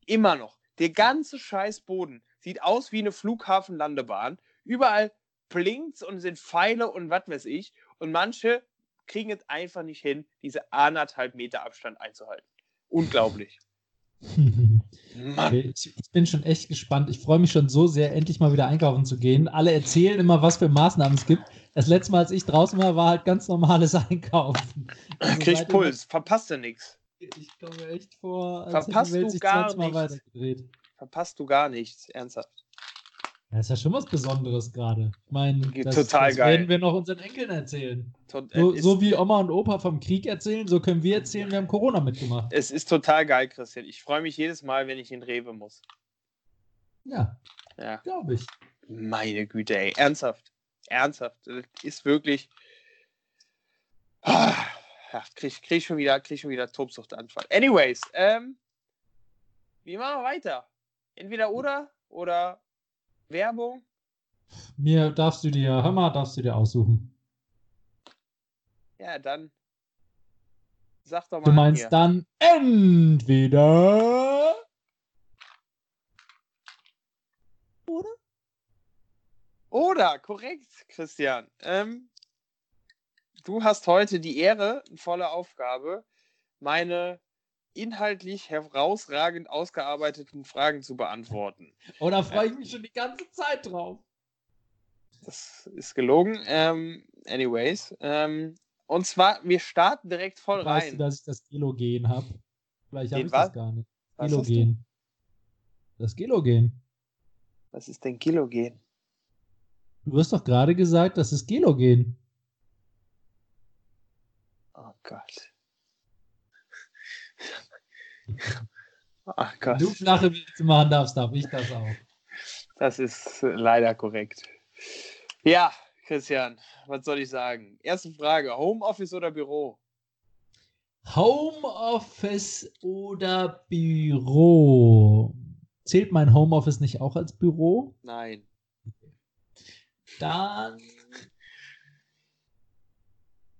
Immer noch. Der ganze Scheißboden sieht aus wie eine Flughafenlandebahn. Überall blinkt und sind Pfeile und was weiß ich. Und manche kriegen es einfach nicht hin, diese anderthalb Meter Abstand einzuhalten. Unglaublich. *laughs* Okay, ich, ich, bin schon echt gespannt. Ich freue mich schon so sehr, endlich mal wieder einkaufen zu gehen. Alle erzählen immer, was für Maßnahmen es gibt. Das letzte Mal, als ich draußen war, war halt ganz normales *laughs* Einkaufen. Also Krieg Puls, verpasst du nichts. Ich komme echt vor, als Verpasst hätte die Welt du gar nichts. weitergedreht. Verpasst du gar nichts, ernsthaft. Ja, ist ja schon was Besonderes gerade. Ich meine, das, Total das geil. werden wir noch unseren Enkeln erzählen. Tot, so, so, wie Oma und Opa vom Krieg erzählen, so können wir erzählen, wir haben Corona mitgemacht. Es ist total geil, Christian. Ich freue mich jedes Mal, wenn ich in Rewe muss. Ja. Ja. Glaube ich. Meine Güte, ey. Ernsthaft. Ernsthaft. Das ist wirklich. Ah, krieg, krieg schon wieder, krieg schon wieder Tobsuchtanfall. Anyways, ähm, wie machen wir weiter? Entweder oder oder Werbung. Mir darfst du dir, hör mal, darfst du dir aussuchen. Ja, dann sag doch mal. Du meinst hier. dann entweder oder? Oder, korrekt, Christian. Ähm, du hast heute die Ehre, eine volle Aufgabe, meine inhaltlich herausragend ausgearbeiteten Fragen zu beantworten. Oh, da freue ich mich schon die ganze Zeit drauf. Das ist gelogen. Ähm, anyways. Ähm, und zwar, wir starten direkt voll Weißt rein. du, dass ich das Gelogen habe? Vielleicht habe ich das was? gar nicht. Was? Gelogen. Das Gelogen. Was ist denn Kilogen? Du hast doch gerade gesagt, das ist Gelogen. Oh Gott. Ach Gott. Du flache Witze machen darfst, darf ich das auch. Das ist leider korrekt. Ja, Christian, was soll ich sagen? Erste Frage: Homeoffice oder Büro? Homeoffice oder Büro? Zählt mein Homeoffice nicht auch als Büro? Nein. Dann.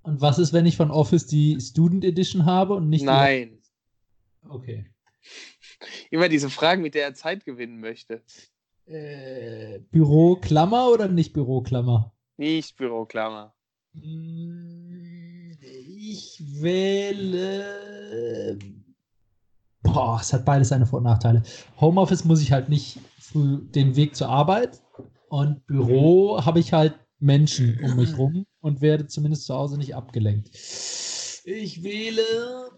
Und was ist, wenn ich von Office die Student Edition habe und nicht Nein. Okay. Immer diese Fragen, mit der er Zeit gewinnen möchte. Äh, Büro Klammer oder nicht Büro Klammer? Nicht Büroklammer. Mm, Ich wähle. Boah, es hat beides seine Vor- und Nachteile. Homeoffice muss ich halt nicht früh den Weg zur Arbeit und Büro habe ich halt Menschen um mich *clears throat* rum und werde zumindest zu Hause nicht abgelenkt. Ich wähle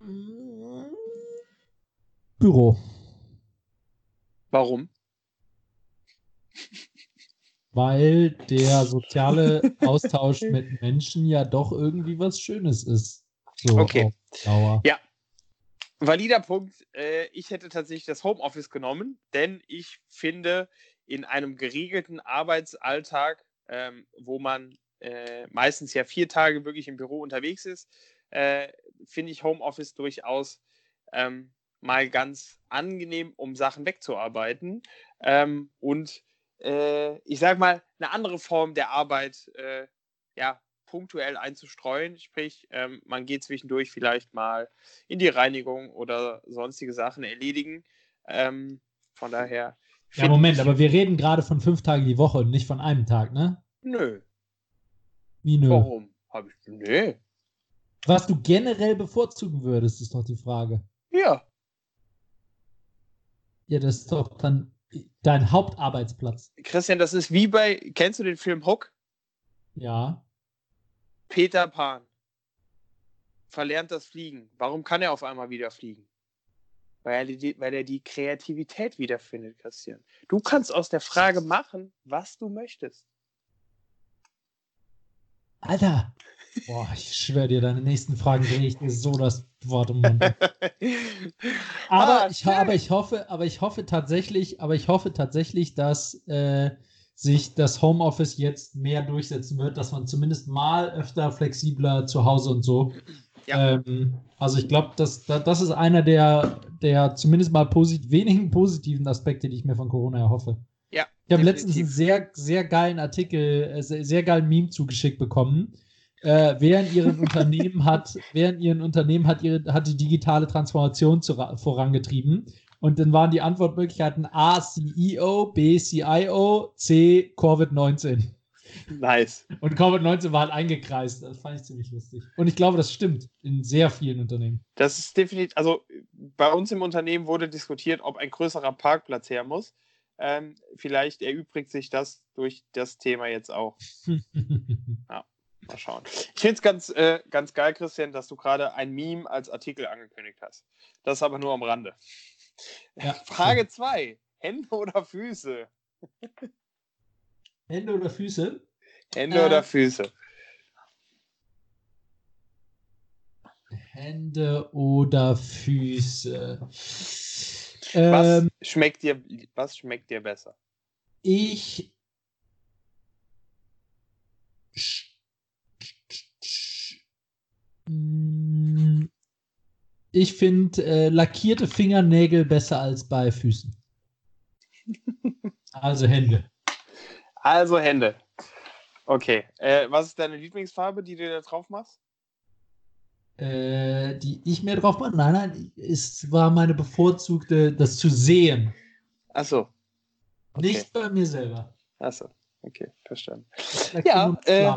mm, Büro, Warum? weil der soziale *laughs* Austausch mit Menschen ja doch irgendwie was Schönes ist. So Okay. Dauer. Valider Punkt. Äh, ich hätte tatsächlich das Homeoffice genommen, denn ich finde, in einem geregelten Arbeitsalltag, ähm, wo man äh, meistens ja vier Tage wirklich im Büro unterwegs ist, äh, finde ich Homeoffice durchaus ähm, mal ganz angenehm, um Sachen wegzuarbeiten. Ähm, und äh, ich sage mal, eine andere Form der Arbeit äh, ja, punktuell einzustreuen. Sprich, ähm, man geht zwischendurch vielleicht mal in die Reinigung oder sonstige Sachen erledigen. Ähm, von daher. Ja, Moment, aber wir reden gerade von fünf Tagen die Woche und nicht von einem Tag, ne? Nö. Wie nö? Warum? Hab ich. Nö. Was du generell bevorzugen würdest, ist doch die Frage. Ja. Ja, das ist doch dann dein Hauptarbeitsplatz. Christian, das ist wie bei. Kennst du den Film Hook? Ja. Peter Pan verlernt das Fliegen. Warum kann er auf einmal wieder fliegen? Weil er, die, weil er die Kreativität wiederfindet, Christian. Du kannst aus der Frage machen, was du möchtest. Alter! Boah, ich schwöre dir, deine nächsten Fragen drehe ich dir so das Wort im Mund. *laughs* Aber, Ah, ich, aber ich hoffe, aber ich hoffe tatsächlich, aber ich hoffe tatsächlich, dass äh, sich das Homeoffice jetzt mehr durchsetzen wird, dass man zumindest mal öfter flexibler zu Hause und so. Ja. Ähm, also ich glaube, das, da- das ist einer der, der zumindest mal posit wenigen positiven Aspekte, die ich mir von Corona erhoffe. ja, Ich habe letztens einen sehr, sehr geilen Artikel, äh, sehr, sehr geilen Meme zugeschickt bekommen. Äh, wer in ihrem Unternehmen hat, wer in ihrem Unternehmen hat, ihre, hat die digitale Transformation zu, vorangetrieben. Und dann waren die Antwortmöglichkeiten A, CEO, B, CIO, C, Covid-19. Nice. Und Covid-19 war halt eingekreist. Das fand ich ziemlich lustig. Und ich glaube, das stimmt in sehr vielen Unternehmen. Das ist definitiv, also bei uns im Unternehmen wurde diskutiert, ob ein größerer Parkplatz her muss. Ähm, vielleicht erübrigt sich das durch das Thema jetzt auch. *laughs* Mal schauen. Ich finde es ganz, äh, ganz geil, Christian, dass du gerade ein Meme als Artikel angekündigt hast. Das ist aber nur am Rande. Ja, *laughs* Frage 2. Hände oder Füße? Hände oder Füße? Hände Äh, oder Füße? Hände oder Füße? Was ähm, schmeckt dir, was schmeckt dir besser? Ich ich finde äh, lackierte Fingernägel besser als bei Füßen. *laughs* Also Hände. Also Hände. Okay. Äh, was ist deine Lieblingsfarbe, die du da drauf machst? Äh, die ich mir drauf mache? Nein, nein, es war meine bevorzugte, das zu sehen. Achso. Okay. Nicht bei mir selber. Achso, okay, verstanden. Ja, äh,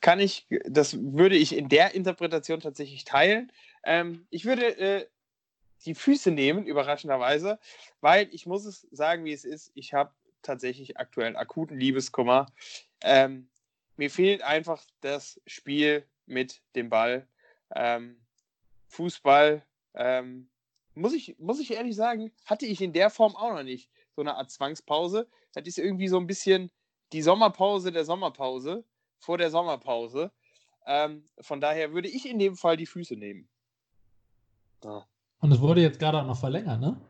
kann ich, das würde ich in der Interpretation tatsächlich teilen. Ähm, ich würde äh, die Füße nehmen, überraschenderweise, weil ich muss es sagen, wie es ist. Ich habe tatsächlich aktuell akuten Liebeskummer. Ähm, mir fehlt einfach das Spiel mit dem Ball. Ähm, Fußball, ähm, muss, ich, muss ich ehrlich sagen, hatte ich in der Form auch noch nicht. So eine Art Zwangspause. Das ist irgendwie so ein bisschen die Sommerpause der Sommerpause vor der Sommerpause. Ähm, von daher würde ich in dem Fall die Füße nehmen. Ja. Und es wurde jetzt gerade auch noch verlängert, ne?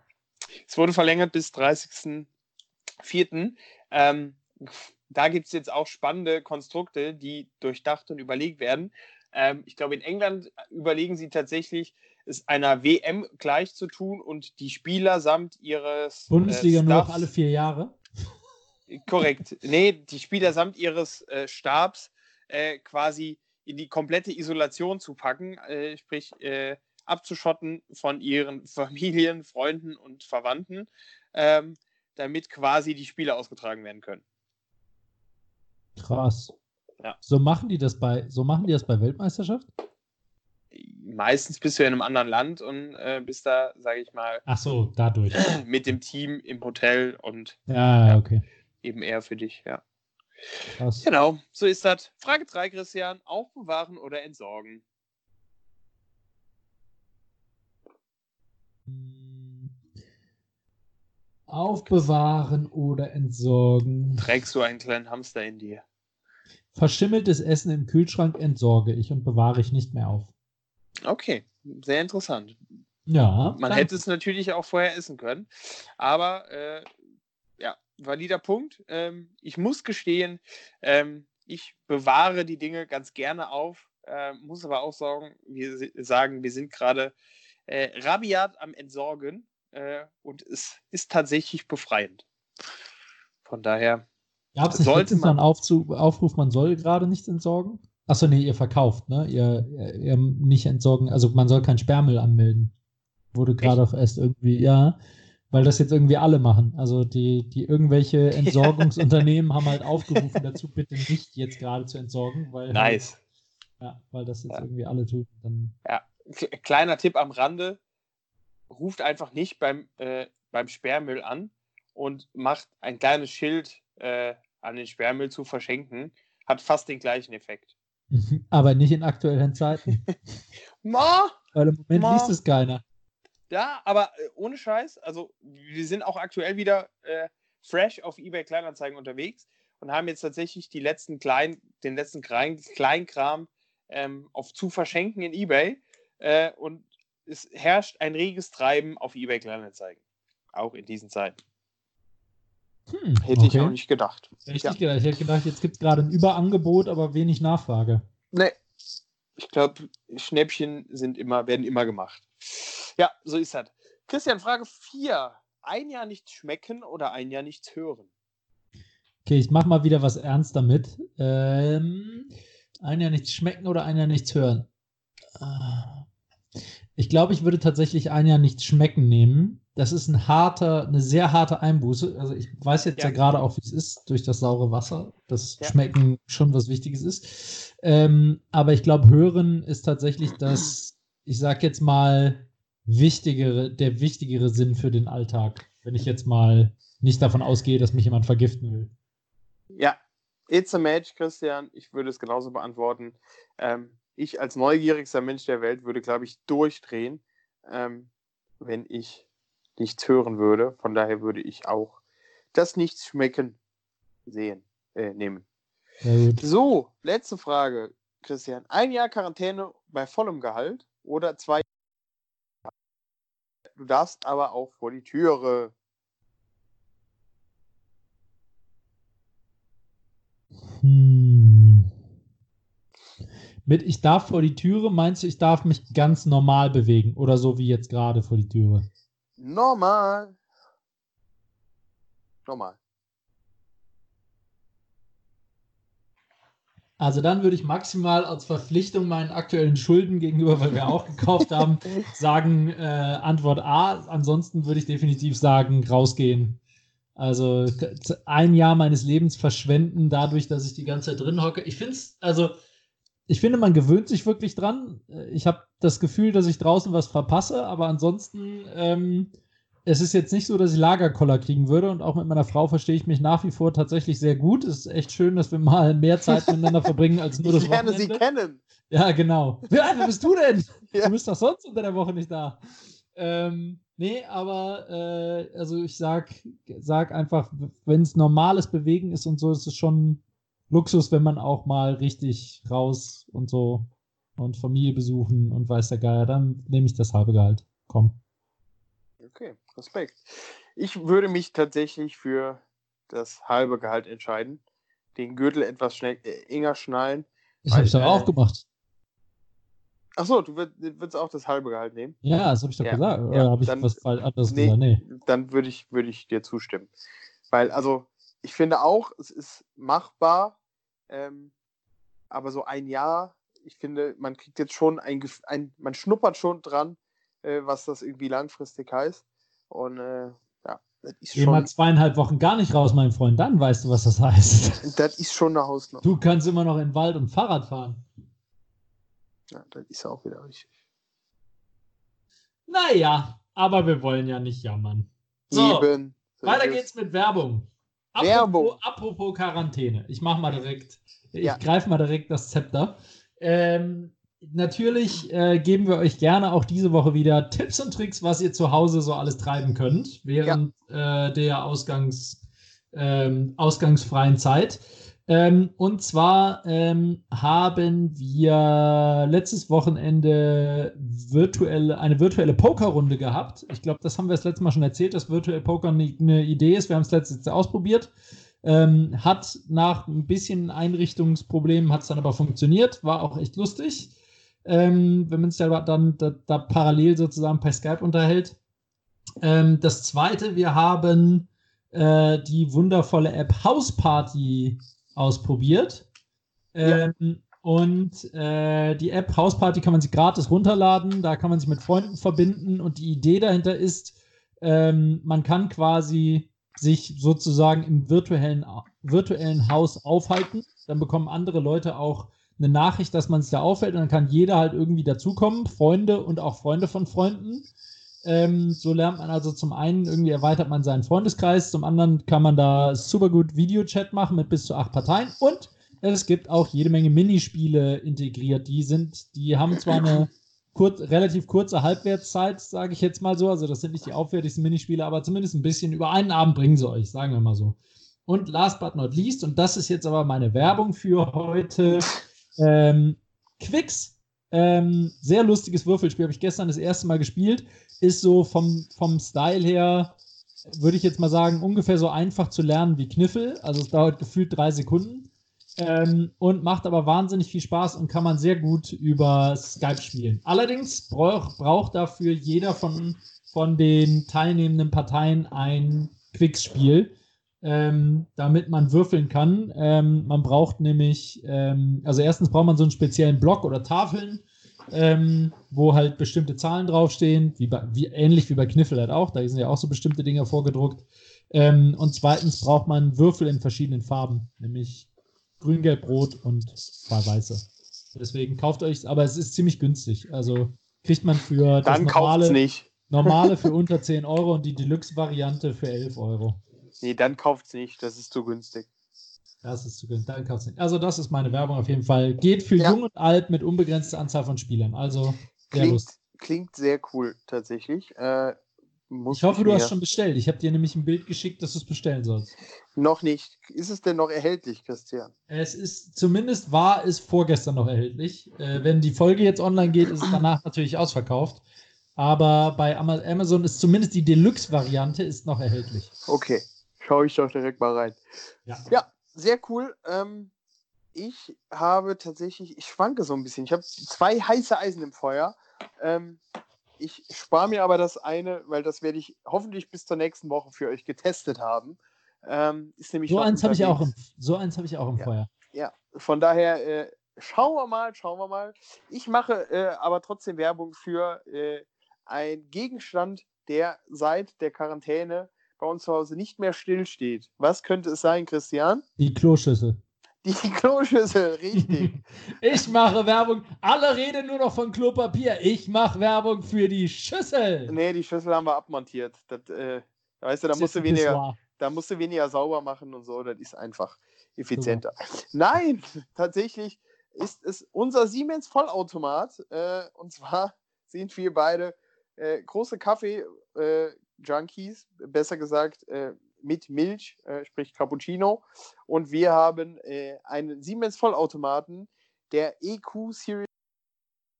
Es wurde verlängert bis 30.04. Ähm, da gibt es jetzt auch spannende Konstrukte, die durchdacht und überlegt werden. Ähm, ich glaube, in England überlegen sie tatsächlich, es einer WM gleich zu tun und die Spieler samt ihres. Bundesliga äh, nur noch alle vier Jahre? Korrekt. Nee, die Spieler samt ihres äh, Stabs äh, quasi in die komplette Isolation zu packen, äh, sprich äh, abzuschotten von ihren *laughs* Familien, Freunden und Verwandten, ähm, damit quasi die Spiele ausgetragen werden können. Krass. Ja. So machen die das bei, so machen die das bei Weltmeisterschaft? Meistens bist du ja in einem anderen Land und äh, bist da, sage ich mal. Ach so, dadurch. Mit dem Team im Hotel und ja, okay. Eben eher für dich, ja. Krass. Genau, so ist das. Frage 3, Christian: Aufbewahren oder entsorgen? Aufbewahren oder entsorgen. Trägst du einen kleinen Hamster in dir? Verschimmeltes Essen im Kühlschrank entsorge ich und bewahre ich nicht mehr auf. Okay, sehr interessant. Ja. Man danke. hätte es natürlich auch vorher essen können, aber äh, valider Punkt. Ähm, ich muss gestehen, ähm, ich bewahre die Dinge ganz gerne auf, äh, muss aber auch sagen, wir sagen, wir sind gerade äh, rabiat am Entsorgen äh, und es ist tatsächlich befreiend. Von daher Gab es sollte man einen Aufzug, Aufruf, man soll gerade nichts entsorgen? Achso, nee, ihr verkauft, ne? Ihr, ihr, ihr, nicht entsorgen, also man soll kein Sperrmüll anmelden. Wurde gerade auch erst irgendwie, ja, weil das jetzt irgendwie alle machen. Also die, die irgendwelche *laughs* Entsorgungsunternehmen haben halt aufgerufen dazu, bitte nicht jetzt gerade zu entsorgen, weil halt nice. Ja, weil das jetzt ja. irgendwie alle tun. Dann ja, kleiner Tipp am Rande: Ruft einfach nicht beim, äh, beim Sperrmüll an und macht ein kleines Schild äh, an den Sperrmüll zu verschenken. Hat fast den gleichen Effekt. *laughs* Aber nicht in aktuellen Zeiten. *laughs* Ma, Weil im Moment ma. liest es keiner. Ja, aber äh, ohne Scheiß, also wir sind auch aktuell wieder äh, fresh auf eBay Kleinanzeigen unterwegs und haben jetzt tatsächlich die letzten kleinen, den letzten Klein, Kleinkram ähm, auf zu verschenken in eBay äh, und es herrscht ein reges Treiben auf eBay Kleinanzeigen. Auch in diesen Zeiten. Hm, Hätte okay. ich auch nicht gedacht. Richtig ja. gedacht. Ich hätte gedacht, jetzt gibt es gerade ein Überangebot, aber wenig Nachfrage. Nee. Ich glaube, Schnäppchen sind immer, werden immer gemacht. Ja, so ist das. Christian, Frage 4. Ein Jahr nichts schmecken oder ein Jahr nichts hören? Okay, ich mache mal wieder was ernst damit. Ähm, ein Jahr nichts schmecken oder ein Jahr nichts hören? Ah. Ich glaube, ich würde tatsächlich ein Jahr nichts schmecken nehmen. Das ist ein harter, eine sehr harte Einbuße. Also ich weiß jetzt ja, ja gerade auch, wie es ist, durch das saure Wasser, dass ja. Schmecken schon was Wichtiges ist. Ähm, aber ich glaube, Hören ist tatsächlich das, ich sag jetzt mal, wichtigere, der wichtigere Sinn für den Alltag, wenn ich jetzt mal nicht davon ausgehe, dass mich jemand vergiften will. Ja, it's a match, Christian. Ich würde es genauso beantworten. Ähm, ich als neugierigster Mensch der Welt würde, glaube ich, durchdrehen, ähm, wenn ich nichts hören würde. Von daher würde ich auch das Nichts schmecken sehen, äh, nehmen. So, letzte Frage, Christian. Ein Jahr Quarantäne bei vollem Gehalt oder zwei du darfst aber auch vor die Türe. Hm. Mit ich darf vor die Türe meinst du, ich darf mich ganz normal bewegen oder so wie jetzt gerade vor die Türe? Normal. Normal. Also dann würde ich maximal als Verpflichtung meinen aktuellen Schulden gegenüber, weil wir auch gekauft haben, *laughs* sagen äh, Antwort A. Ansonsten würde ich definitiv sagen, rausgehen. Also ein Jahr meines Lebens verschwenden dadurch, dass ich die ganze Zeit drin hocke. Ich finde es, also ich finde, man gewöhnt sich wirklich dran. Ich habe das Gefühl, dass ich draußen was verpasse, aber ansonsten ähm, es ist jetzt nicht so, dass ich Lagerkoller kriegen würde und auch mit meiner Frau verstehe ich mich nach wie vor tatsächlich sehr gut. Es ist echt schön, dass wir mal mehr Zeit *laughs* miteinander verbringen als nur das ich lerne Wochenende. sie kennen. Ja, genau. Wer, wer bist du denn? *laughs* Ja. Du bist doch sonst unter der Woche nicht da. Ähm, nee, aber äh, also ich sag, sag einfach, wenn es normales Bewegen ist und so, ist es schon Luxus, wenn man auch mal richtig raus und so und Familie besuchen und weiß der Geier, dann nehme ich das halbe Gehalt. Komm. Respekt. Ich würde mich tatsächlich für das halbe Gehalt entscheiden. Den Gürtel etwas schnell, äh, enger schnallen. Das habe ich doch äh, auch gemacht. Achso, du würd, würdest auch das halbe Gehalt nehmen? Ja, das habe ich doch ja, gesagt. Oder ja, habe ich dann, was anderes nee, gesagt? Nee. Dann würde ich, würd ich dir zustimmen. Weil, also, ich finde auch, es ist machbar, ähm, aber so ein Jahr, ich finde, man kriegt jetzt schon ein, ein man schnuppert schon dran, äh, was das irgendwie langfristig heißt. Und äh, ja, das ist Geh schon. mal zweieinhalb Wochen gar nicht raus, mein Freund, dann weißt du, was das heißt. *laughs* Das ist schon eine Hausnummer. Du kannst immer noch in den Wald und Fahrrad fahren. Ja, das ist auch wieder richtig. Naja, aber wir wollen ja nicht jammern. So, Eben. weiter geht's mit Werbung. Apropos, Werbung. apropos Quarantäne. Ich mach mal direkt, ich ja. greife mal direkt das Zepter. Ähm, natürlich äh, geben wir euch gerne auch diese Woche wieder Tipps und Tricks, was ihr zu Hause so alles treiben könnt, während ja. äh, der Ausgangs, ähm, ausgangsfreien Zeit. Ähm, und zwar ähm, haben wir letztes Wochenende virtuelle, eine virtuelle Pokerrunde gehabt. Ich glaube, das haben wir das letzte Mal schon erzählt, dass virtuell Poker eine Idee ist. Wir haben es letztes Jahr ausprobiert. Ähm, hat nach ein bisschen Einrichtungsproblemen hat es dann aber funktioniert, war auch echt lustig ähm, wenn man sich da dann da, da, parallel sozusagen per Skype unterhält. Ähm, das zweite, wir haben äh, die wundervolle App House Party ausprobiert. Ähm, ja. Und äh, die App House Party kann man sich gratis runterladen. Da kann man sich mit Freunden verbinden. Und die Idee dahinter ist, ähm, man kann quasi sich sozusagen im virtuellen, virtuellen Haus aufhalten. Dann bekommen andere Leute auch eine Nachricht, dass man es da auffällt und dann kann jeder halt irgendwie dazukommen, Freunde und auch Freunde von Freunden. Ähm, so lernt man also zum einen irgendwie erweitert man seinen Freundeskreis, zum anderen kann man da super gut Videochat machen mit bis zu acht Parteien und es gibt auch jede Menge Minispiele integriert. Die sind, die haben zwar eine kurz, relativ kurze Halbwertszeit, sage ich jetzt mal so. Also das sind nicht die aufwendigsten Minispiele, aber zumindest ein bisschen über einen Abend bringen sie euch, sagen wir mal so. Und last but not least, und das ist jetzt aber meine Werbung für heute, ähm, Quicks, ähm, sehr lustiges Würfelspiel, habe ich gestern das erste Mal gespielt. Ist so vom, vom Style her, würde ich jetzt mal sagen, ungefähr so einfach zu lernen wie Kniffel. Also es dauert gefühlt drei Sekunden. Ähm, und macht aber wahnsinnig viel Spaß und kann man sehr gut über Skype spielen. Allerdings brauch, braucht dafür jeder von, von den teilnehmenden Parteien ein Quicks-Spiel ähm, damit man würfeln kann. Ähm, man braucht nämlich, ähm, also erstens braucht man so einen speziellen Block oder Tafeln, ähm, wo halt bestimmte Zahlen draufstehen, wie, bei, wie ähnlich wie bei Kniffel halt auch. Da sind ja auch so bestimmte Dinge vorgedruckt. Ähm, und zweitens braucht man Würfel in verschiedenen Farben, nämlich grün, gelb, rot und zwei weiße. Deswegen kauft euch, aber es ist ziemlich günstig. Also kriegt man für das Dann normale, nicht. normale für unter 10 Euro und die Deluxe-Variante für 11 Euro. Nee, dann kauft es nicht. Das ist zu günstig. Das ist zu günstig. Dann kauft nicht. Also, das ist meine Werbung auf jeden Fall. Geht für ja. jung und alt mit unbegrenzter Anzahl von Spielern. Also, klingt, klingt sehr cool, tatsächlich. Äh, ich hoffe, du hast schon bestellt. Ich habe dir nämlich ein Bild geschickt, dass du es bestellen sollst. Noch nicht. Ist es denn noch erhältlich, Christian? Es ist, zumindest war es vorgestern noch erhältlich. Äh, wenn die Folge jetzt online geht, ist es danach natürlich ausverkauft. aber bei Amazon ist zumindest die Deluxe-Variante ist noch erhältlich. Okay, schaue ich doch direkt mal rein. Ja, ja sehr cool. Ähm, ich habe tatsächlich, ich schwanke so ein bisschen. Ich habe zwei heiße Eisen im Feuer. Ähm, ich spare mir aber das eine, weil das werde ich hoffentlich bis zur nächsten Woche für euch getestet haben. Ähm, ist nämlich so eins habe ich auch im, so eins habe ich auch im ja. Feuer. Ja, von daher äh, schauen wir mal, schauen wir mal. Ich mache äh, aber trotzdem Werbung für äh, einen Gegenstand, der seit der Quarantäne bei uns zu Hause nicht mehr stillsteht. Was könnte es sein, Christian? Die Kloschüssel. Die *laughs* Kloschüssel, richtig. *laughs* ich mache Werbung. Alle reden nur noch von Klopapier. Ich mache Werbung für die Schüssel. Nee, die Schüssel haben wir abmontiert. Das, äh, weißt du, da musst du, weniger, da musst du weniger sauber machen und so. Das ist einfach effizienter. So. *laughs* Nein, tatsächlich ist es unser Siemens Vollautomat. Äh, und zwar sind wir beide äh, große Kaffee-Junkies, äh, besser gesagt äh, mit Milch, äh, sprich Cappuccino. Und wir haben äh, einen Siemens Vollautomaten, der EQ Series.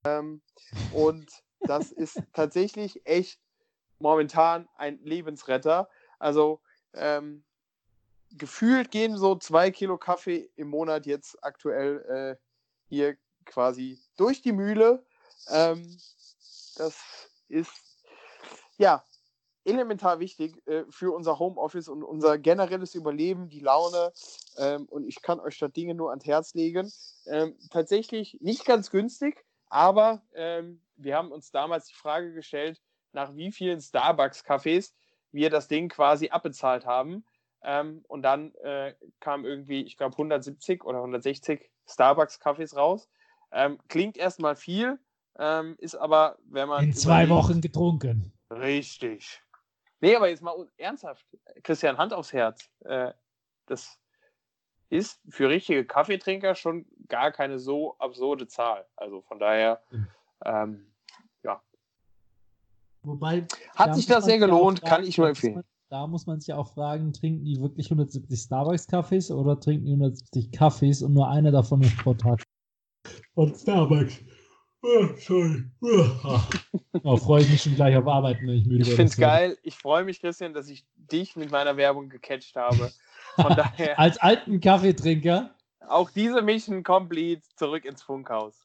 Ähm, und das ist *laughs* tatsächlich echt momentan ein Lebensretter. Also ähm, gefühlt gehen so zwei Kilo Kaffee im Monat jetzt aktuell äh, hier quasi durch die Mühle. Ähm, das ist ja elementar wichtig äh, für unser Homeoffice und unser generelles Überleben, die Laune. Ähm, und ich kann euch statt Dinge nur ans Herz legen. Ähm, tatsächlich nicht ganz günstig, aber ähm, wir haben uns damals die Frage gestellt, nach wie vielen Starbucks-Cafés wir das Ding quasi abbezahlt haben. Ähm, und dann äh, kam irgendwie, ich glaube, 170 oder 160 Starbucks-Cafés raus. Ähm, klingt erstmal viel, ähm, ist aber, wenn man. In zwei Wochen getrunken. Richtig. Nee, aber jetzt mal ernsthaft, Christian, Hand aufs Herz. Äh, das ist für richtige Kaffeetrinker schon gar keine so absurde Zahl. Also von daher, ähm, ja. Wobei. Hat sich das sehr gelohnt, fragen, kann ich nur empfehlen. Da muss man sich auch fragen, trinken die wirklich 170 Starbucks-Kaffees oder trinken die 170 Kaffees und nur einer davon ist pro Tag? Von Starbucks. *laughs* Oh, sorry. Oh, freue ich mich schon gleich auf Arbeiten, wenn ich müde bin. Ich finde es geil. Ich freue mich, Christian, dass ich dich mit meiner Werbung gecatcht habe. Von *laughs* daher. Als alten Kaffeetrinker. Auch diese Mission Complete zurück ins Funkhaus.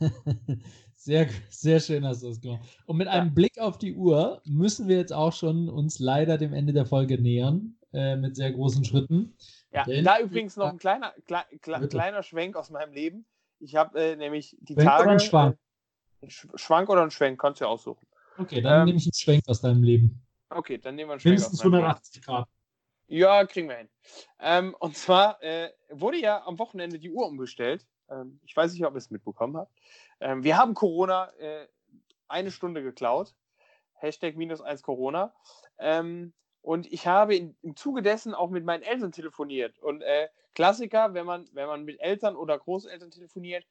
*laughs* sehr, sehr schön hast du das gemacht. Und mit einem Blick auf die Uhr müssen wir jetzt auch schon uns leider dem Ende der Folge nähern. Äh, mit sehr großen Schritten. Ja, Denn da übrigens noch ein kleiner, kle kleiner Schwenk aus meinem Leben. Ich habe äh, nämlich die Schwenk Tage. Oder ein Schwank? Schwank oder ein Schwenk, kannst du ja aussuchen. Okay, dann ähm, nehme ich einen Schwenk aus deinem Leben. Okay, dann nehmen wir einen Schwenk Mindestens 180 Grad. Ja, kriegen wir hin. Ähm, und zwar äh, wurde ja am Wochenende die Uhr umgestellt. Ähm, ich weiß nicht, ob ihr es mitbekommen habt. Ähm, wir haben Corona äh, eine Stunde geklaut. Hashtag minus eins Corona. Ähm, und ich habe in, im Zuge dessen auch mit meinen Eltern telefoniert. Und äh, Klassiker, wenn man, wenn man mit Eltern oder Großeltern telefoniert,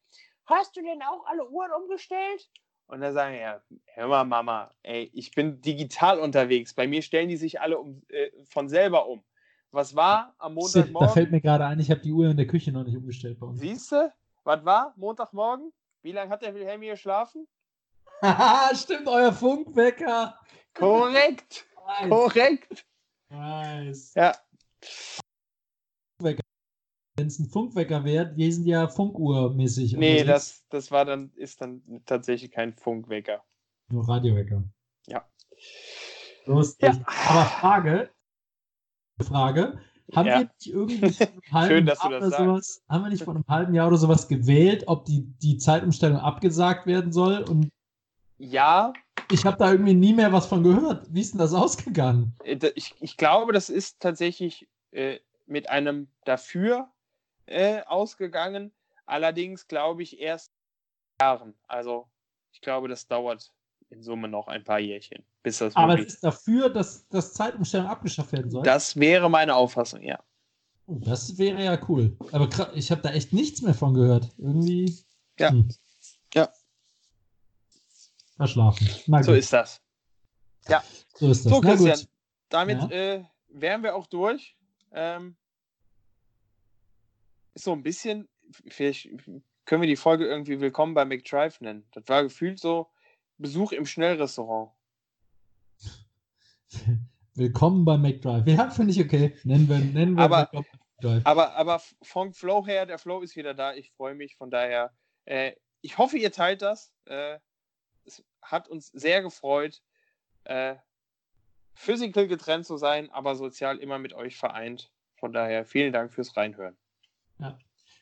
hast du denn auch alle Uhren umgestellt? Und dann sagen ja, hör mal, Mama, ey, ich bin digital unterwegs. Bei mir stellen die sich alle um, äh, von selber um. Was war am *laughs* Montagmorgen? Da fällt mir gerade ein, ich habe die Uhr in der Küche noch nicht umgestellt bei uns. Siehst du? Was war Montagmorgen? Wie lange hat der Wilhelm hier geschlafen? Haha, *laughs* stimmt, euer Funkwecker. Korrekt. Nice. Korrekt. Nice. Ja. Wenn es ein Funkwecker wäre, die sind ja Funkuhrmäßig. Nee, das, das war dann, ist dann tatsächlich kein Funkwecker. Nur Radiowecker. Ja. Lustig. Ja. Aber Frage, Frage, haben ja. wir nicht irgendwie vor einem halben Schön, dass Jahr oder sowas, haben wir nicht vor einem halben Jahr oder sowas gewählt, ob die, die Zeitumstellung abgesagt werden soll? Und ja, ich habe da irgendwie nie mehr was von gehört. Wie ist denn das ausgegangen? Äh, ich, ich glaube, das ist tatsächlich äh, mit einem Dafür äh, ausgegangen. Allerdings glaube ich erst Jahren. Also ich glaube, das dauert in Summe noch ein paar Jährchen. Bis das Aber es ist dafür, dass das Zeitumstellung abgeschafft werden soll? Das wäre meine Auffassung, ja. Das wäre ja cool. Aber ich habe da echt nichts mehr von gehört. Irgendwie. Ja. Hm. Verschlafen. so ist das. Ja. So ist das. So, Christian, damit ja. äh, wären wir auch durch. Ähm, so ein bisschen, vielleicht können wir die Folge irgendwie Willkommen bei McDrive nennen. Das war gefühlt so Besuch im Schnellrestaurant. *laughs* Willkommen bei McDrive. Ja, finde ich okay. Nennen wir, nennen wir aber, aber, aber vom Flow her, der Flow ist wieder da. Ich freue mich. Von daher, äh, ich hoffe, ihr teilt das. Äh, hat uns sehr gefreut, äh, physical getrennt zu sein, aber sozial immer mit euch vereint. Von daher, vielen Dank fürs Reinhören. Ja.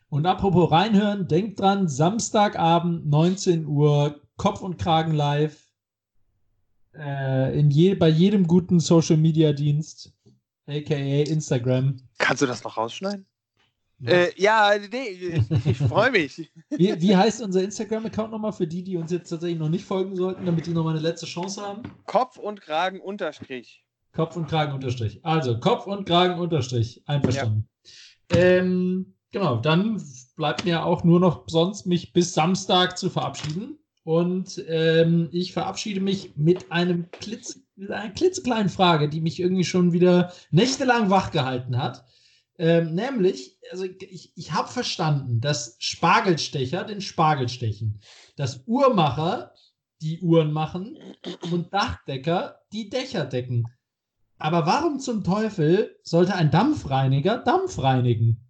Und apropos reinhören, denkt dran, Samstagabend, 19 Uhr, Kopf und Kragen live. Äh, in je, bei jedem guten Social Media Dienst, aka Instagram. Kannst du das noch rausschneiden? Ja, äh, ja nee, ich, ich freue mich. Wie, wie, heißt unser Instagram-Account nochmal für die, die uns jetzt tatsächlich noch nicht folgen sollten, damit die nochmal eine letzte Chance haben? Kopf und Kragen unterstrich. Kopf und Kragen unterstrich. Also Kopf und Kragen unterstrich. Einverstanden. Ja. Ähm, genau, dann bleibt mir auch nur noch sonst mich bis Samstag zu verabschieden. Und ähm, ich verabschiede mich mit, einem Klitz, einer klitzekleinen Frage, die mich irgendwie schon wieder nächtelang wach gehalten hat. Ähm, nämlich, also ich, ich habe verstanden, dass Spargelstecher den Spargel stechen, dass Uhrmacher die Uhren machen und Dachdecker die Dächer decken. Aber warum zum Teufel sollte ein Dampfreiniger Dampf reinigen?